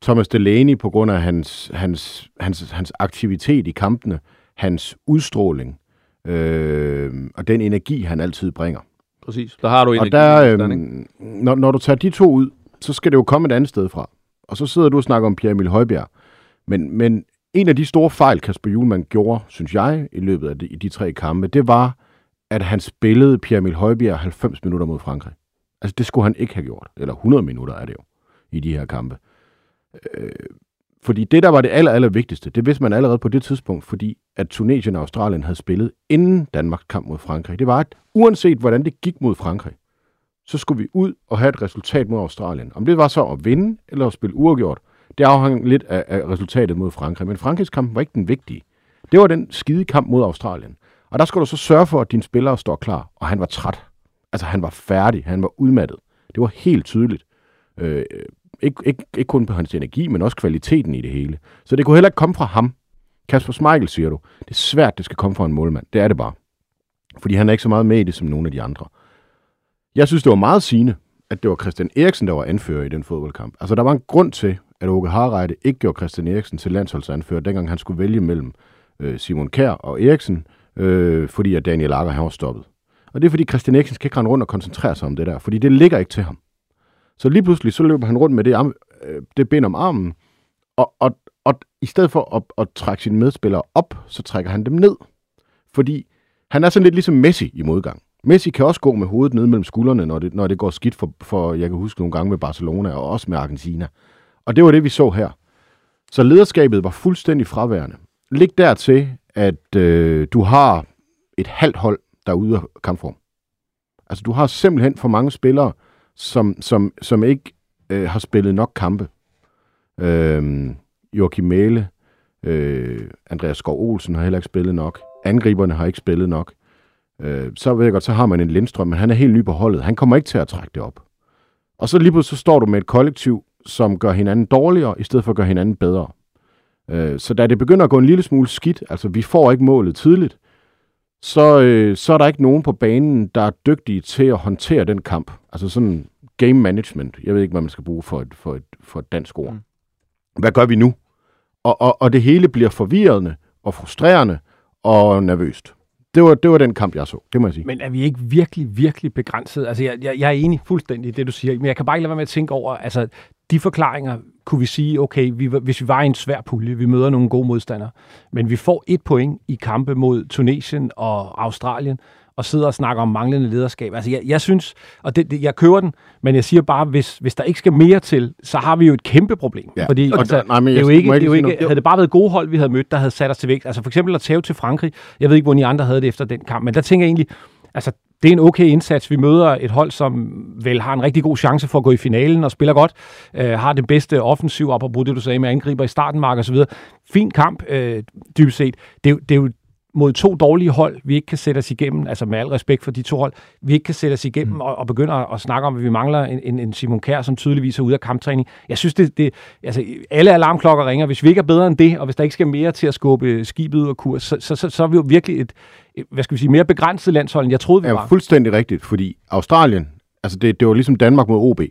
Speaker 3: Thomas Delaney på grund af hans, hans, hans, hans aktivitet i kampene, hans udstråling øh, og den energi, han altid bringer.
Speaker 4: Præcis. Der har du
Speaker 3: Og
Speaker 4: energi.
Speaker 3: der,
Speaker 4: øh,
Speaker 3: når, når du tager de to ud, så skal det jo komme et andet sted fra. Og så sidder du og snakker om Pierre Emil Højbjerg. Men, men en af de store fejl, Kasper Julemand gjorde, synes jeg, i løbet af de, i de tre kampe, det var, at han spillede Pierre Emil Højbjerg 90 minutter mod Frankrig. Altså, det skulle han ikke have gjort. Eller 100 minutter er det jo, i de her kampe. Øh, fordi det, der var det aller, aller vigtigste, det vidste man allerede på det tidspunkt, fordi at Tunesien og Australien havde spillet inden Danmarks kamp mod Frankrig. Det var, at uanset hvordan det gik mod Frankrig, så skulle vi ud og have et resultat mod Australien. Om det var så at vinde eller at spille uafgjort, det afhang lidt af, af resultatet mod Frankrig. Men Frankrigs kamp var ikke den vigtige. Det var den skide kamp mod Australien. Og der skulle du så sørge for, at dine spillere står klar. Og han var træt. Altså, han var færdig. Han var udmattet. Det var helt tydeligt. Øh, ikke, ikke, ikke kun på hans energi, men også kvaliteten i det hele. Så det kunne heller ikke komme fra ham. Kasper Schmeichel, siger du. Det er svært, det skal komme fra en målmand. Det er det bare. Fordi han er ikke så meget med i det, som nogle af de andre. Jeg synes, det var meget sigende, at det var Christian Eriksen, der var anfører i den fodboldkamp. Altså, der var en grund til, at Åke Harreide ikke gjorde Christian Eriksen til landsholdsanfører, dengang han skulle vælge mellem øh, Simon Kær og Eriksen, øh, fordi at Daniel Akker, han var stoppet. Og det er, fordi Christian Eriksen skal ikke rende rundt og koncentrere sig om det der, fordi det ligger ikke til ham. Så lige pludselig, så løber han rundt med det, arm, øh, det ben om armen, og, og, og i stedet for at, at trække sine medspillere op, så trækker han dem ned. Fordi han er sådan lidt ligesom Messi i modgang. Messi kan også gå med hovedet ned mellem skuldrene, når det, når det går skidt for, for, jeg kan huske nogle gange med Barcelona og også med Argentina. Og det var det, vi så her. Så lederskabet var fuldstændig fraværende. Læg dertil, at øh, du har et halvt hold, der er ude af kampform. Altså, du har simpelthen for mange spillere, som, som, som ikke øh, har spillet nok kampe. Øh, Joachim Mæle, øh, Andreas Skov Olsen har heller ikke spillet nok. Angriberne har ikke spillet nok. Øh, så ved jeg godt, så har man en Lindstrøm, men han er helt ny på holdet. Han kommer ikke til at trække det op. Og så lige pludselig så står du med et kollektiv, som gør hinanden dårligere, i stedet for at gøre hinanden bedre. Øh, så da det begynder at gå en lille smule skidt, altså vi får ikke målet tidligt, så, øh, så er der ikke nogen på banen, der er dygtige til at håndtere den kamp. Altså sådan game management. Jeg ved ikke, hvad man skal bruge for et, for et, for et dansk ord.
Speaker 1: Mm.
Speaker 3: Hvad gør vi nu? Og, og, og det hele bliver forvirrende og frustrerende og nervøst. Det var, det var den kamp, jeg så. Det må jeg sige.
Speaker 2: Men er vi ikke virkelig, virkelig begrænset? Altså, jeg, jeg, jeg er enig fuldstændig i det, du siger, men jeg kan bare ikke lade være med at tænke over, altså, de forklaringer kunne vi sige, okay, vi, hvis vi var i en svær pulje, vi møder nogle gode modstandere, men vi får et point i kampe mod Tunesien og Australien, og sidder og snakker om manglende lederskab. Altså, jeg, jeg synes, og det, det, jeg kører den, men jeg siger bare, hvis, hvis der ikke skal mere til, så har vi jo et kæmpe problem.
Speaker 3: Ja.
Speaker 2: Fordi
Speaker 3: Og
Speaker 2: altså,
Speaker 3: der- nej, men
Speaker 2: det er jo ikke, det er jo
Speaker 3: ikke noget?
Speaker 2: havde det bare været gode hold, vi havde mødt, der havde sat os til vægt. Altså for eksempel at tage til Frankrig. Jeg ved ikke, hvor I andre havde det efter den kamp, men der tænker jeg egentlig, altså det er en okay indsats. Vi møder et hold, som vel har en rigtig god chance for at gå i finalen og spiller godt. Øh, har det bedste offensiv, op på det, du sagde med angriber i starten, Mark, og så videre. Fin kamp, øh, dybest set. Det, er det er jo mod to dårlige hold, vi ikke kan sætte os igennem, altså med al respekt for de to hold, vi ikke kan sætte os igennem mm. og, og begynde at, at snakke om, at vi mangler en, en, Simon Kjær, som tydeligvis er ude af kamptræning. Jeg synes, det, det altså, alle alarmklokker ringer. Hvis vi ikke er bedre end det, og hvis der ikke skal mere til at skubbe skibet ud af kurs, så, så, så, så er vi jo virkelig et, hvad skal vi sige, mere begrænset landshold, end jeg troede, vi
Speaker 3: er
Speaker 2: var.
Speaker 3: jo fuldstændig rigtigt, fordi Australien, altså det, det var ligesom Danmark mod OB.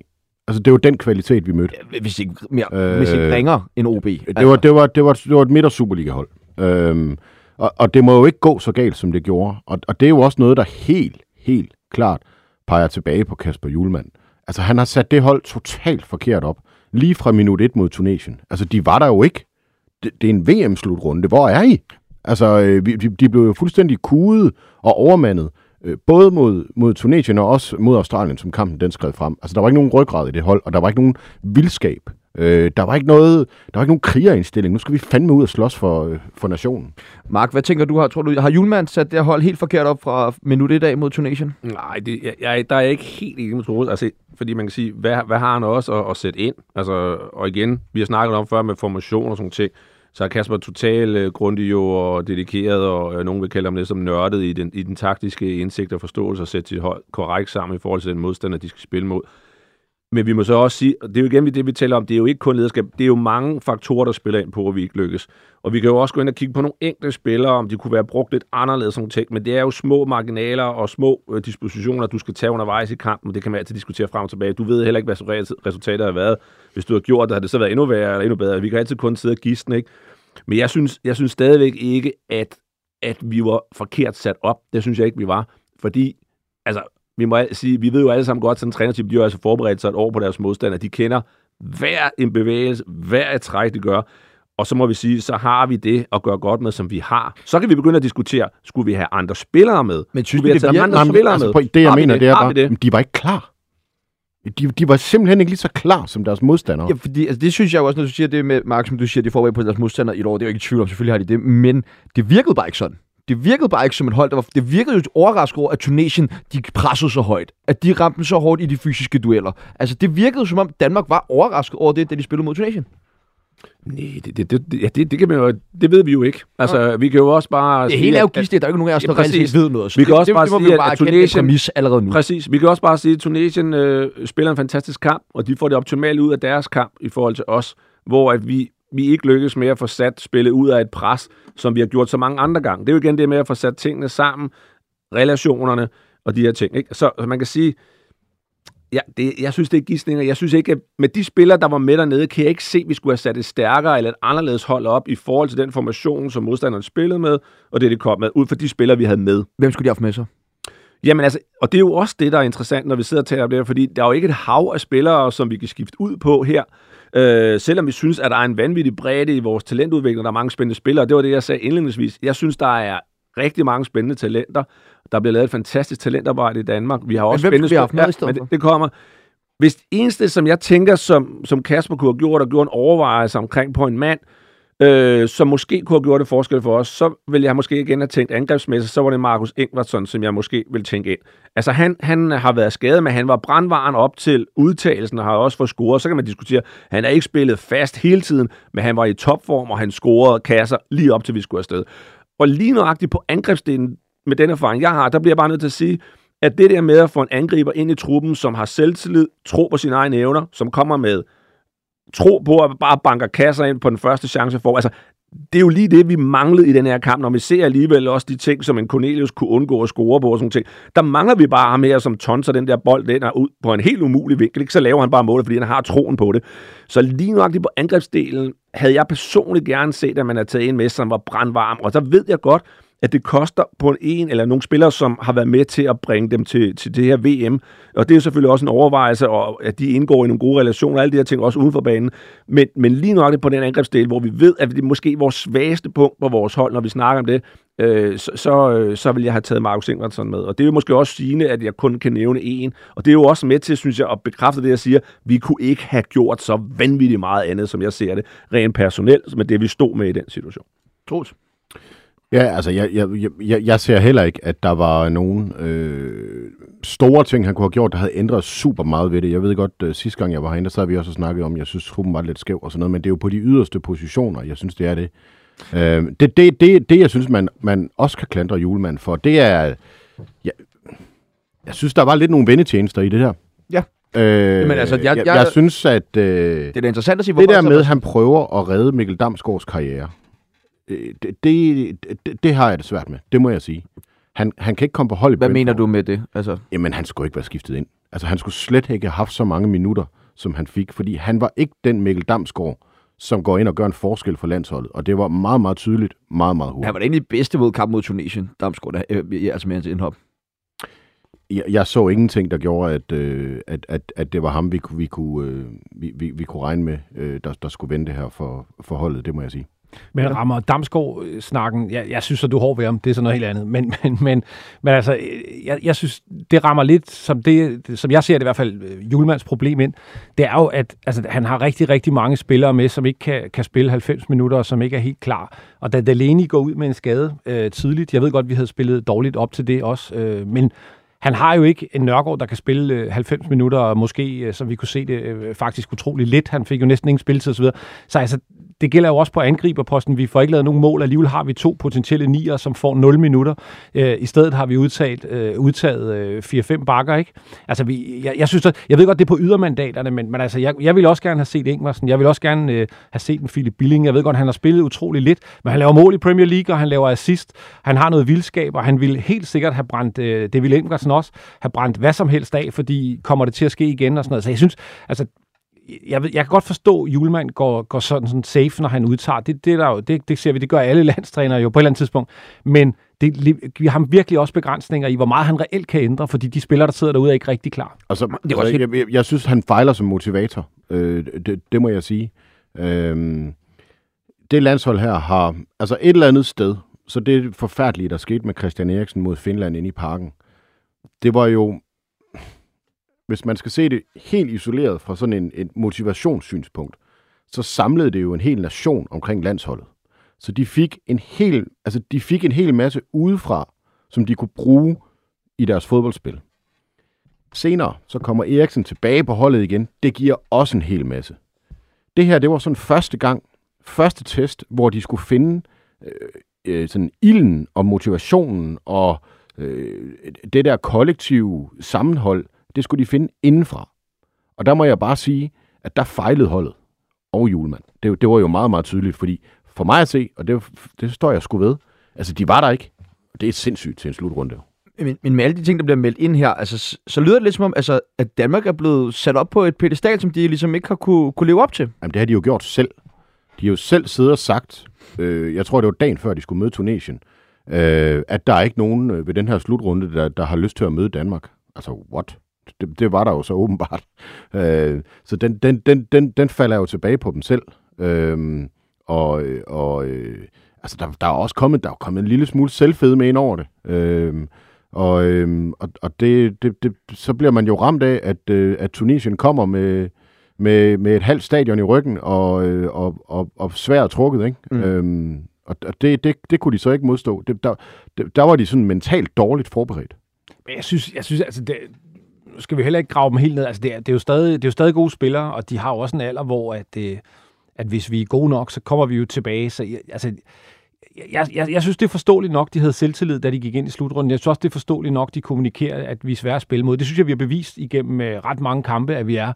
Speaker 3: Altså det var den kvalitet, vi mødte.
Speaker 1: Hvis ikke, mere,
Speaker 3: Øh,
Speaker 1: hvis ikke ringer en OB.
Speaker 3: Det var, det var, det var, det var et midt- og Superliga-hold. Øhm, og, og det må jo ikke gå så galt, som det gjorde. Og, og det er jo også noget, der helt, helt klart peger tilbage på Kasper Julemand. Altså han har sat det hold totalt forkert op. Lige fra minut 1 mod Tunesien. Altså de var der jo ikke. Det, det er en VM-slutrunde. Hvor er I? Altså øh, vi- de, de blev jo fuldstændig kudet og overmandet. Øh, både mod, mod Tunesien og også mod Australien, som kampen den skred frem. Altså der var ikke nogen ryggrad i det hold, og der var ikke nogen vildskab. Øh, der var ikke noget, der var ikke nogen krigerindstilling. Nu skal vi fandme ud og slås for, øh, for nationen.
Speaker 1: Mark, hvad tænker du her? Tror du, har Julemand sat det hold helt forkert op fra minut 1 af mod Tunesien?
Speaker 4: Nej, det, jeg, jeg, der er jeg ikke helt enig med Troels. Altså, fordi man kan sige, hvad, hvad har han også at, at sætte ind? Altså, og igen, vi har snakket om før med formation og sådan ting. Så er Kasper totalt øh, grundig jo og dedikeret, og øh, nogen vil kalde ham lidt som nørdet i den, i den taktiske indsigt og forståelse og sætte sit hold korrekt sammen i forhold til den modstander, de skal spille mod. Men vi må så også sige, og det er jo igen det, vi taler om, det er jo ikke kun lederskab, det er jo mange faktorer, der spiller ind på, at vi ikke lykkes. Og vi kan jo også gå ind og kigge på nogle enkelte spillere, om de kunne være brugt lidt anderledes som ting, men det er jo små marginaler og små øh, dispositioner, du skal tage undervejs i kampen, og det kan man altid diskutere frem og tilbage. Du ved heller ikke, hvad resultatet har været. Hvis du har gjort det, har det så været endnu værre eller endnu bedre. Vi kan altid kun sidde og gisne, ikke? Men jeg synes, jeg synes stadigvæk ikke, at, at vi var forkert sat op. Det synes jeg ikke, vi var. Fordi, altså, vi må sige, vi ved jo alle sammen godt, at sådan en trænertype, de har altså forberedt sig et år på deres modstander. De kender hver en bevægelse, hver et træk, de gør. Og så må vi sige, så har vi det at gøre godt med, som vi har. Så kan vi begynde at diskutere, skulle vi have andre spillere med?
Speaker 1: Men synes
Speaker 4: vi have taget andre spillere
Speaker 3: altså,
Speaker 4: med?
Speaker 3: Det, jeg
Speaker 4: Har
Speaker 3: mener,
Speaker 4: det?
Speaker 3: det er bare,
Speaker 4: det?
Speaker 3: de var ikke klar. De, de var simpelthen ikke lige så klar som deres modstandere.
Speaker 1: Ja, fordi altså, det synes jeg jo også, når du siger det med, Mark, som du siger, de får på deres modstander i et år. Det er jo ikke i tvivl om, selvfølgelig har de det. Men det virkede bare ikke sådan. Det virkede bare ikke som et hold, der var... Det virkede jo overrasket over, at Tunesien, de pressede så højt. At de ramte dem så hårdt i de fysiske dueller. Altså, det virkede som om Danmark var overrasket over det, da de spillede mod Tunesien.
Speaker 4: Nej, det, det, det, ja, det, det, kan man jo, det ved vi jo ikke. Altså, vi kan jo også bare...
Speaker 1: Det hele er jo gidstigt. Der er jo ikke nogen af os,
Speaker 4: Ja,
Speaker 1: der set ved noget. Så
Speaker 4: Vi kan
Speaker 1: det,
Speaker 4: også
Speaker 1: det,
Speaker 4: bare
Speaker 1: det,
Speaker 4: sige, at-
Speaker 1: bare
Speaker 4: at Tunesien-
Speaker 1: præmis allerede nu.
Speaker 4: Præcis. Vi kan også bare sige, at Tunesien øh, spiller en fantastisk kamp, og de får det optimale ud af deres kamp i forhold til os, hvor at vi, vi ikke lykkes med at få sat spillet ud af et pres, som vi har gjort så mange andre gange. Det er jo igen det med at få sat tingene sammen, relationerne og de her ting. Ikke? Så, så man kan sige, ja, det, jeg synes, det er gidsninger. Jeg synes ikke, at med de spillere, der var med dernede, kan jeg ikke se, at vi skulle have sat et stærkere eller et anderledes hold op i forhold til den formation, som modstanderne spillede med, og det, de kom med, ud fra de spillere, vi havde med.
Speaker 1: Hvem skulle de have med sig?
Speaker 4: Jamen altså, og det er jo også det, der er interessant, når vi sidder og taler om det her, fordi der er jo ikke et hav af spillere, som vi kan skifte ud på her. Øh, selvom vi synes, at der er en vanvittig bredde i vores talentudvikling, der er mange spændende spillere. Det var det, jeg sagde indledningsvis. Jeg synes, der er rigtig mange spændende talenter. Der bliver lavet et fantastisk talentarbejde i Danmark. Vi har også
Speaker 1: hvem
Speaker 4: spændende
Speaker 1: skulle vi have haft med
Speaker 4: spil-
Speaker 1: i stedet
Speaker 4: men det, det kommer. Hvis det eneste, som jeg tænker, som, som Kasper kunne have gjort, og gjort en overvejelse omkring på en mand, øh, øh, som måske kunne have gjort en forskel for os, så vil jeg måske igen have tænkt angrebsmæssigt, så var det Markus Ingvartsson, som jeg måske vil tænke ind. Altså han, han har været skadet, men han var brandvaren op til udtagelsen og har også fået scoret. Så kan man diskutere, han er ikke spillet fast hele tiden, men han var i topform, og han scorede kasser lige op til vi skulle afsted. Og lige nøjagtigt på angrebsdelen, med den erfaring, jeg har, der bliver jeg bare nødt til at sige, at det der med at få en angriber ind i truppen, som har selvtillid, tro på sine egne evner, som kommer med tro på at bare banker kasser ind på den første chance for. Altså, det er jo lige det, vi manglede i den her kamp, når vi ser alligevel også de ting, som en Cornelius kunne undgå at score på og sådan ting. Der mangler vi bare ham her, som tonser den der bold, den er ud på en helt umulig vinkel. Ikke? Så laver han bare målet, fordi han har troen på det. Så lige nøjagtigt på angrebsdelen havde jeg personligt gerne set, at man havde taget en med, som var brandvarm. Og så ved jeg godt, at det koster på en eller nogle spillere, som har været med til at bringe dem til, til det her VM. Og det er jo selvfølgelig også en overvejelse, og at de indgår i nogle gode relationer, alle de her ting også uden for banen. Men, men lige nok på den angrebsdel, hvor vi ved, at det er måske vores svageste punkt på vores hold, når vi snakker om det, øh, så, så, øh, så vil jeg have taget Markus Ingvardsson med. Og det er jo måske også sigende, at jeg kun kan nævne en. Og det er jo også med til, synes jeg, at bekræfte det, jeg siger. Vi kunne ikke have gjort så vanvittigt meget andet, som jeg ser det, rent personelt, med det, vi stod med i den situation.
Speaker 1: Troels.
Speaker 3: Ja, altså, jeg, jeg, jeg, jeg ser heller ikke, at der var nogen øh, store ting, han kunne have gjort, der havde ændret super meget ved det. Jeg ved godt, øh, sidste gang jeg var herinde, der sad vi også og snakkede om, jeg synes, truppen var lidt skæv og sådan noget, men det er jo på de yderste positioner, jeg synes, det er det. Øh, det, det, det, det, jeg synes, man, man også kan klandre julemand for, det er... Jeg, jeg synes, der var lidt nogle vendetjenester i det her.
Speaker 1: Ja.
Speaker 3: Øh,
Speaker 1: Jamen, altså, jeg-
Speaker 3: jeg,
Speaker 1: jeg-
Speaker 3: jeg synes, at... Øh,
Speaker 1: Det er da interessant at se,
Speaker 3: det
Speaker 1: hvorfor
Speaker 3: der
Speaker 1: så-
Speaker 3: med, at han prøver at redde Mikkel Damsgaards karriere, det, det, det, har jeg det svært med. Det må jeg sige. Han, han kan ikke komme på hold i
Speaker 1: Hvad mener
Speaker 3: Brentford.
Speaker 1: du med det? Altså,
Speaker 3: Jamen, han skulle ikke være skiftet ind. Altså, han skulle slet ikke have haft så mange minutter, som han fik, fordi han var ikke den Mikkel Damsgaard, som går ind og gør en forskel for landsholdet. Og det var meget, meget tydeligt, meget, meget hurtigt.
Speaker 1: han var da egentlig bedste mod kamp mod Tunesien, Damsgaard, der, øh, altså med hans indhop.
Speaker 3: Jeg, jeg så ingenting, der gjorde, at, øh, at, at, at det var ham, vi, kunne- vi, kunne, øh, vi, vi, vi kunne regne med, øh, der, der skulle vende det her for, for holdet, det må jeg sige.
Speaker 2: Men rammer Damsgaard-snakken, jeg, jeg synes, at du er hård ved ham, det er sådan noget helt andet. Men, men, men, men altså, øh, jeg, jeg synes, det rammer lidt, som, det, som jeg ser det i hvert fald, øh, Julemands problem ind, det er jo, at altså, han har rigtig, rigtig mange spillere med, som ikke kan, kan spille 90 minutter, og som ikke er helt klar. Og da Delaney går ud med en skade øh, tidligt, jeg ved godt, vi havde spillet dårligt op til det også, øh, men han har jo ikke en Nørgaard, der kan spille øh, 90 minutter, og måske, øh, som vi kunne se det, øh, faktisk utrolig lidt. Han fik jo næsten ingen spilletid osv. Så altså, det gælder jo også på angriberposten. Vi får ikke lavet nogen mål. Alligevel har vi to potentielle nier, som får 0 minutter. Øh, I stedet har vi udtaget, øh, udtaget øh, 4-5 bakker, ikke? Altså, vi, jeg, jeg, synes, at, jeg ved godt, det er på ydermandaterne, men, men altså, jeg, jeg vil også gerne have set Ingvarsen. Jeg vil også gerne øh, have set en Philip Billing. Jeg ved godt, han har spillet utrolig lidt, men han laver mål i Premier League, og han laver assist. Han har noget vildskab, og han vil helt sikkert have brændt, øh, det vil Ingvarsen også, have brændt hvad som helst af, fordi kommer det til at ske igen og sådan noget. Så jeg synes, altså, jeg, ved, jeg kan godt forstå, at Julemand går, går sådan, sådan safe, når han udtager. Det, det, der jo, det, det ser vi, det gør alle <laughs> landstrænere jo på et eller andet tidspunkt. Men det, vi har virkelig også begrænsninger i, hvor meget han reelt kan ændre, fordi de spillere, der sidder derude, er ikke rigtig klar.
Speaker 3: Altså, det er også jeg, jeg, jeg synes, han fejler som motivator. Øh, det, det må jeg sige. Øh, det landshold her har, altså et eller andet sted, så det forfærdelige, der skete med Christian Eriksen mod Finland inde i parken, det var jo hvis man skal se det helt isoleret fra sådan en, et motivationssynspunkt, så samlede det jo en hel nation omkring landsholdet. Så de fik en hel, altså de fik en hel masse udefra, som de kunne bruge i deres fodboldspil. Senere så kommer Eriksen tilbage på holdet igen. Det giver også en hel masse. Det her, det var sådan første gang, første test, hvor de skulle finde øh, øh, sådan ilden og motivationen og øh, det der kollektive sammenhold, det skulle de finde indenfra. Og der må jeg bare sige, at der fejlede holdet og Julemand. Det, det var jo meget, meget tydeligt, fordi for mig at se, og det, det står jeg sgu ved, altså de var der ikke. Det er sindssygt til en slutrunde.
Speaker 1: Men, men med alle de ting, der bliver meldt ind her, altså, så, så lyder det lidt som om, altså, at Danmark er blevet sat op på et pedestal, som de ligesom ikke har kunne, kunne leve op til.
Speaker 3: Jamen det har de jo gjort selv. De har jo selv siddet og sagt, øh, jeg tror det var dagen før, de skulle møde Tunesien, øh, at der er ikke nogen øh, ved den her slutrunde, der, der har lyst til at møde Danmark. Altså, what? Det, det var der jo så åbenbart. <laughs> Øh, så den, den, den, den, den falder jo tilbage på dem selv. Øh, og og øh, altså, der, der er også kommet, der er kommet en lille smule selvfede med ind over det. Øh, og øh, og, og det, det, det, så bliver man jo ramt af, at, øh, at Tunesien kommer med, med, med et halvt stadion i ryggen og, øh, og, og, og svært trukket. Ikke? Mm. Øhm, og det, det, det kunne de så ikke modstå. Det, der, der var de sådan mentalt dårligt forberedt.
Speaker 2: Men jeg synes, jeg synes altså, det, nu skal vi heller ikke grave dem helt ned. Altså, det, er, det, er jo stadig, det er jo stadig gode spillere, og de har jo også en alder, hvor at, øh, at hvis vi er gode nok, så kommer vi jo tilbage. Så altså, jeg, jeg, jeg synes, det er forståeligt nok, de havde selvtillid, da de gik ind i slutrunden. Jeg synes også, det er forståeligt nok, de kommunikerer, at vi er svære at spille mod. Det synes jeg, vi har bevist igennem øh, ret mange kampe, at vi er.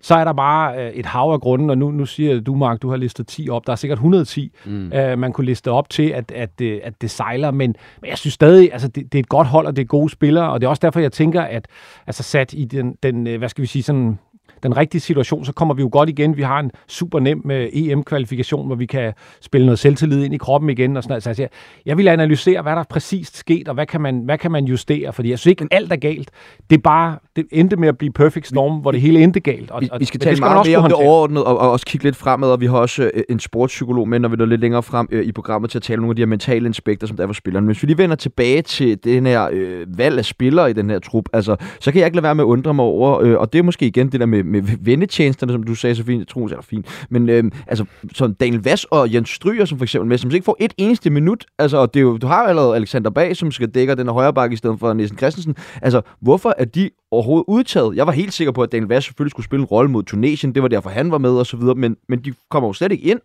Speaker 2: Så er der bare uh, et hav af grunden, og nu, nu siger du, Mark, du har listet 10 op. Der er sikkert 110, mm. uh, man kunne liste op til, at, at, uh, at det sejler. Men, men jeg synes stadig, altså det, det er et godt hold, og det er gode spillere, og det er også derfor, jeg tænker, at altså sat i den, den hvad skal vi sige, sådan den rigtige situation, så kommer vi jo godt igen. Vi har en super nem øh, EM-kvalifikation, hvor vi kan spille noget selvtillid ind i kroppen igen. Og sådan noget. Så altså, jeg, jeg vil analysere, hvad der præcist sket, og hvad kan, man, hvad kan man justere, fordi jeg synes ikke, at alt er galt. Det er bare, det endte med at blive perfect storm, vi, hvor det hele endte galt.
Speaker 1: Og, vi, vi skal tale meget mere om det overordnet, og, og også kigge lidt fremad, og vi har også øh, en sportspsykolog med, når vi er lidt længere frem øh, i programmet, til at tale om nogle af de her mentale inspekter, som der er for spillerne. Men hvis vi lige vender tilbage til den her øh, valg af spillere i den her trup, altså, så kan jeg ikke lade være med at undre mig over, øh, og det er måske igen det der med, med vendetjenesterne, som du sagde så fint, Troels er fint, men øh, altså, som Daniel Vass og Jens Stryger, som for eksempel med, som ikke får et eneste minut, altså, og det er jo, du har jo allerede Alexander Bag, som skal dække den højre bakke i stedet for Nielsen Christensen, altså, hvorfor er de overhovedet udtaget? Jeg var helt sikker på, at Daniel Vass selvfølgelig skulle spille en rolle mod Tunesien, det var derfor, han var med og så videre, men, men de kommer jo slet ikke ind.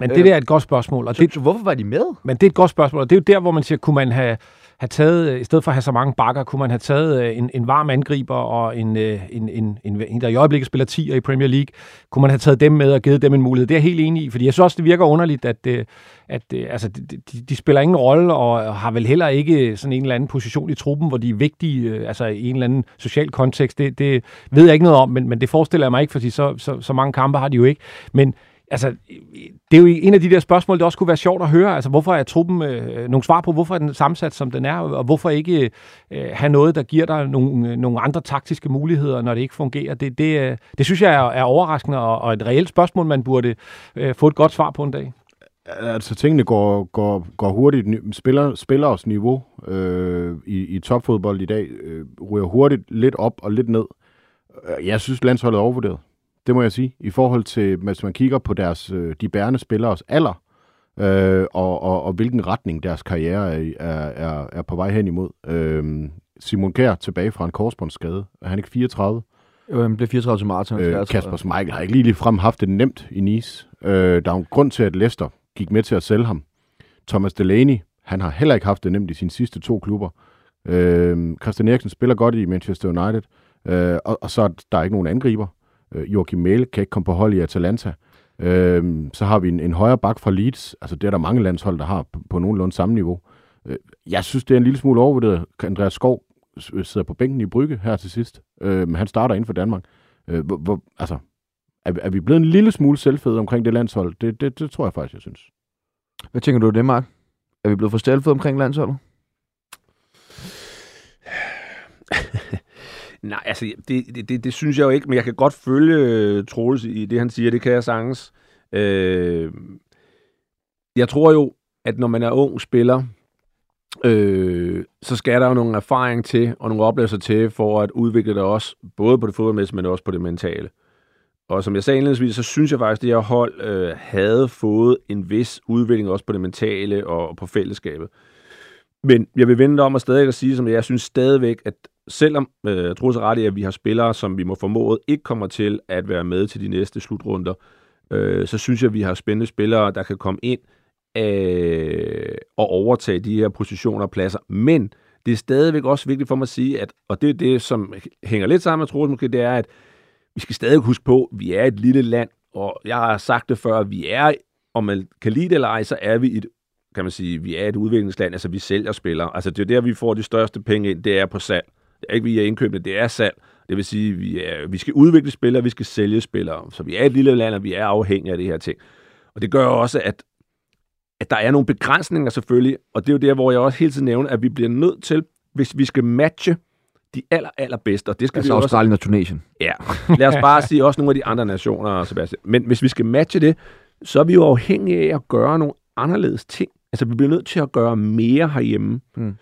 Speaker 2: Men det der er et godt spørgsmål. Og
Speaker 1: så,
Speaker 2: det,
Speaker 1: så hvorfor var de med?
Speaker 2: Men det er et godt spørgsmål, og det er jo der, hvor man siger, kunne man have have taget, øh, i stedet for at have så mange bakker, kunne man have taget øh, en, en varm angriber og en, øh, en, en, en, en, der i øjeblikket spiller 10 i Premier League, kunne man have taget dem med og givet dem en mulighed. Det er jeg helt enig i, fordi jeg synes også, det virker underligt, at, at altså, de, de spiller ingen rolle og har vel heller ikke sådan en eller anden position i truppen, hvor de er vigtige altså i en eller anden social kontekst. Det, det ved jeg ikke noget om, men, men det forestiller jeg mig ikke, fordi så, så, så mange kampe har de jo ikke. Men altså, det er jo en af de der spørgsmål, det også kunne være sjovt at høre. Altså, hvorfor er truppen øh, nogle svar på, hvorfor er den sammensat, som den er, og hvorfor ikke øh, have noget, der giver dig nogle, øh, nogle andre taktiske muligheder, når det ikke fungerer. Det, det, øh, det synes jeg er, er overraskende, og, og et reelt spørgsmål, man burde øh, få et godt svar på en dag.
Speaker 3: Altså, tingene går, går, går hurtigt. Spiller, spillers niveau øh, i, i topfodbold i dag øh, ryger hurtigt lidt op og lidt ned. Øh, jeg synes, landsholdet er overvurderet. Det må jeg sige. I forhold til, hvis man kigger på deres, øh, de bærende spillers alder, øh, og, og, og hvilken retning deres karriere er, er, er på vej hen imod. Øh, Simon Kjær tilbage fra en korsbåndsskade. Er han ikke 34?
Speaker 1: Jo, han blev 34 til maraton.
Speaker 3: Øh, Kasper Schmeichel har ikke lige frem haft det nemt i Nice. Øh, der er en grund til, at Leicester gik med til at sælge ham. Thomas Delaney, han har heller ikke haft det nemt i sine sidste to klubber. Øh, Christian Eriksen spiller godt i Manchester United, øh, og, og så er der ikke nogen angriber. Øh, Joachim Mæle kan ikke komme på hold i Atalanta. Øh, så har vi en, en højre bak fra Leeds. Altså, det er der mange landshold, der har på, på nogenlunde samme niveau. Øh, jeg synes, det er en lille smule overvurderet. Andreas Skov sidder på bænken i Brygge her til sidst. Øh, men han starter inden for Danmark. Øh, hvor, hvor, altså, er, er vi blevet en lille smule selvfede omkring det landshold? Det, det, det tror jeg faktisk, jeg synes.
Speaker 1: Hvad tænker du det, Mark? Er vi blevet for selvfede omkring landsholdet? <laughs>
Speaker 4: Nej, altså, det, det, det, det synes jeg jo ikke, men jeg kan godt følge uh, Troels i det, han siger. Det kan jeg sagtens. Øh, jeg tror jo, at når man er ung spiller, øh, så skal der jo nogle erfaring til, og nogle oplevelser til, for at udvikle det også, både på det fodboldmæssige, men også på det mentale. Og som jeg sagde indledningsvis, så synes jeg faktisk, at det her hold øh, havde fået en vis udvikling også på det mentale og på fællesskabet. Men jeg vil vente om at stadig at sige, som jeg synes stadigvæk, at selvom øh, jeg tror så ret i, at vi har spillere, som vi må formået ikke kommer til at være med til de næste slutrunder, øh, så synes jeg, at vi har spændende spillere, der kan komme ind øh, og overtage de her positioner og pladser. Men det er stadigvæk også vigtigt for mig at sige, at, og det er det, som hænger lidt sammen med Troels måske, det er, at vi skal stadig huske på, at vi er et lille land, og jeg har sagt det før, at vi er, om man kan lide det eller ej, så er vi et kan man sige, vi er et udviklingsland, altså vi sælger spillere. Altså det er der, vi får de største penge ind, det er på salg. Det er ikke via indkøbene, det er salg. Det vil sige, vi, er, vi skal udvikle spillere, vi skal sælge spillere. Så vi er et lille land, og vi er afhængige af det her ting. Og det gør også, at, at der er nogle begrænsninger selvfølgelig, og det er jo der, hvor jeg også hele tiden nævner, at vi bliver nødt til, hvis vi skal matche de aller, allerbedste, og det skal
Speaker 1: altså
Speaker 4: vi
Speaker 1: Australien og Tunesien.
Speaker 4: Ja, lad os bare sige også nogle af de andre nationer, Sebastian. Men hvis vi skal matche det, så er vi jo afhængige af at gøre nogle anderledes ting. Altså, vi bliver nødt til at gøre mere herhjemme. Mm.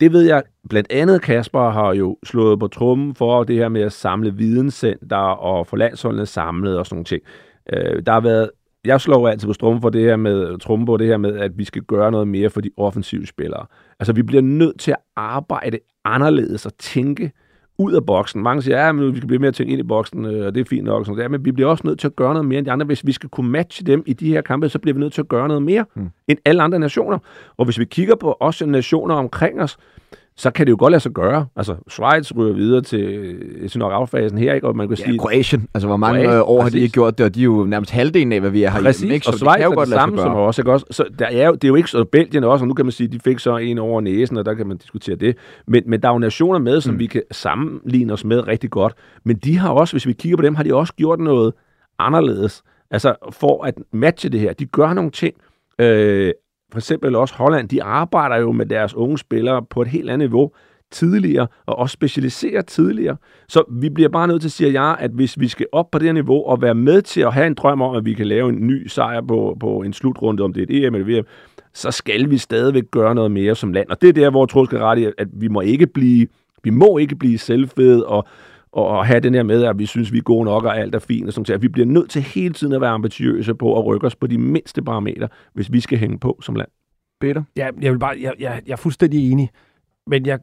Speaker 4: Det ved jeg, blandt andet Kasper har jo slået på trummen for det her med at samle videnscenter og få landsholdene samlet og sådan nogle ting. Øh, der har været jeg slår altid på trummen for det her med, trummen på det her med, at vi skal gøre noget mere for de offensive spillere. Altså, vi bliver nødt til at arbejde anderledes og tænke ud af boksen. Mange siger, ja, men vi skal blive mere tænke ind i boksen, øh, og det er fint nok. Sådan. Ja, men vi bliver også nødt til at gøre noget mere end de andre. Hvis vi skal kunne matche dem i de her kampe, så bliver vi nødt til at gøre noget mere hmm. end alle andre nationer. Og hvis vi kigger på også nationer omkring os, så kan det jo godt lade sig gøre. Altså, Schweiz ryger videre til, til knockout-fasen her, ikke? Og man kan
Speaker 1: ja,
Speaker 4: sige...
Speaker 1: Kroatien. Altså, hvor mange Kroatien, år har de ikke gjort det, og de er jo nærmest halvdelen af, hvad vi er her
Speaker 4: præcis. i. Så og Schweiz det kan jo godt det samme som også, ikke? også så der er jo, det er jo ikke så Belgien også, og nu kan man sige, de fik så en over næsen, og der kan man diskutere det. Men, men der er jo nationer med, som mm. vi kan sammenligne os med rigtig godt. Men de har også, hvis vi kigger på dem, har de også gjort noget anderledes. Altså, for at matche det her. De gør nogle ting, øh, for eksempel også Holland, de arbejder jo med deres unge spillere på et helt andet niveau tidligere, og også specialiserer tidligere. Så vi bliver bare nødt til at sige at hvis vi skal op på det her niveau og være med til at have en drøm om, at vi kan lave en ny sejr på, på en slutrunde, om det er et EM eller VM, så skal vi stadigvæk gøre noget mere som land. Og det er der, hvor Troels skal rette, at vi må ikke blive, vi må ikke blive selvfede og, og have den her med, at vi synes, vi er gode nok, og alt er fint. Og sådan, at vi bliver nødt til hele tiden at være ambitiøse på at rykke os på de mindste parametre, hvis vi skal hænge på som land.
Speaker 1: Peter?
Speaker 2: Ja, jeg, vil bare, jeg, jeg, jeg er fuldstændig enig. Men jeg,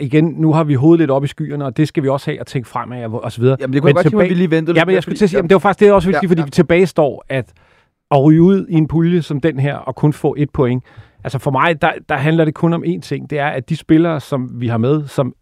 Speaker 2: igen, nu har vi hovedet lidt op i skyerne, og det skal vi også have at tænke fremad og så videre.
Speaker 1: Jamen, det kunne men godt tilbage, at vi lige ventede
Speaker 2: Ja, men jeg skulle til at sige, jamen, det var faktisk det, også vigtigt, ja, fordi ja. tilbage står, at at ryge ud i en pulje som den her, og kun få et point. Altså for mig, der, der handler det kun om én ting. Det er, at de spillere, som vi har med, som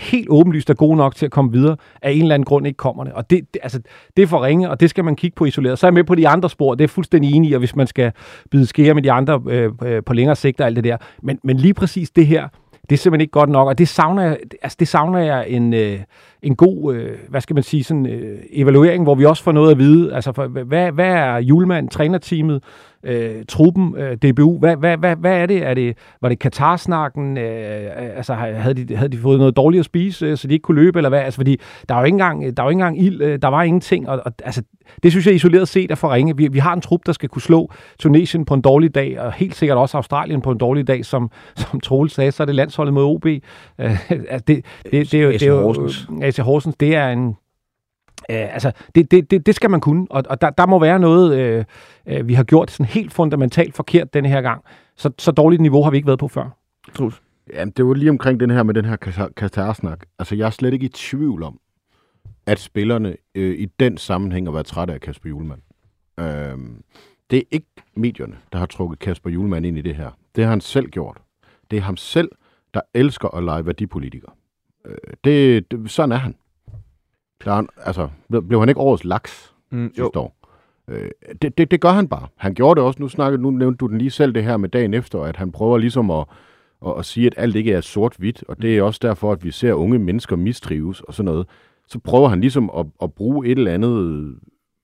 Speaker 2: helt åbenlyst er gode nok til at komme videre, af en eller anden grund ikke kommer det. Og det, det, altså, det er for ringe, og det skal man kigge på isoleret. Så er jeg med på de andre spor, det er fuldstændig enig i, og hvis man skal bide skære med de andre øh, øh, på længere sigt og alt det der. Men, men lige præcis det her, det er simpelthen ikke godt nok, og det savner jeg, altså det savner jeg en, øh, en god, øh, hvad skal man sige, sådan øh, evaluering, hvor vi også får noget at vide. Altså, for, hvad, hvad er julemand, trænerteamet, øh, truppen, øh, DBU, hvad, hvad, hvad, hvad er det? er det? Var det Katar-snakken? Øh, altså, havde de, havde de fået noget dårligt at spise, øh, så de ikke kunne løbe, eller hvad? Altså, fordi der er jo ikke engang, der er jo ikke engang ild, øh, der var ingenting, og, og altså, det synes jeg isoleret set er for ringe. Vi, vi har en trup, der skal kunne slå Tunesien på en dårlig dag, og helt sikkert også Australien på en dårlig dag, som, som Troels sagde, så er det landsholdet mod OB. Øh, <laughs> altså, det, det, det, det, er jo, det er jo, AC Horsens, det er en, Øh, altså, det, det, det, det skal man kunne, og, og der, der må være noget, øh, øh, vi har gjort sådan helt fundamentalt forkert denne her gang. Så, så dårligt niveau har vi ikke været på før.
Speaker 3: Trus. Jamen, det var lige omkring den her med den her Katar-snak. Altså, jeg er slet ikke i tvivl om, at spillerne øh, i den sammenhæng har været trætte af Kasper Julemand. Øh, det er ikke medierne, der har trukket Kasper Julemand ind i det her. Det har han selv gjort. Det er ham selv, der elsker at lege værdipolitiker. Øh, det, det, sådan er han. Klar, altså, blev, han ikke årets laks
Speaker 1: Mm,
Speaker 3: sidste år? Øh, det, det, det gør han bare. Han gjorde det også. Nu, snakkede, nu nævnte du den lige selv det her med dagen efter, at han prøver ligesom at, at, at sige, at alt ikke er sort-hvidt, og det er også derfor, at vi ser unge mennesker mistrives og sådan noget. Så prøver han ligesom at, at bruge et eller andet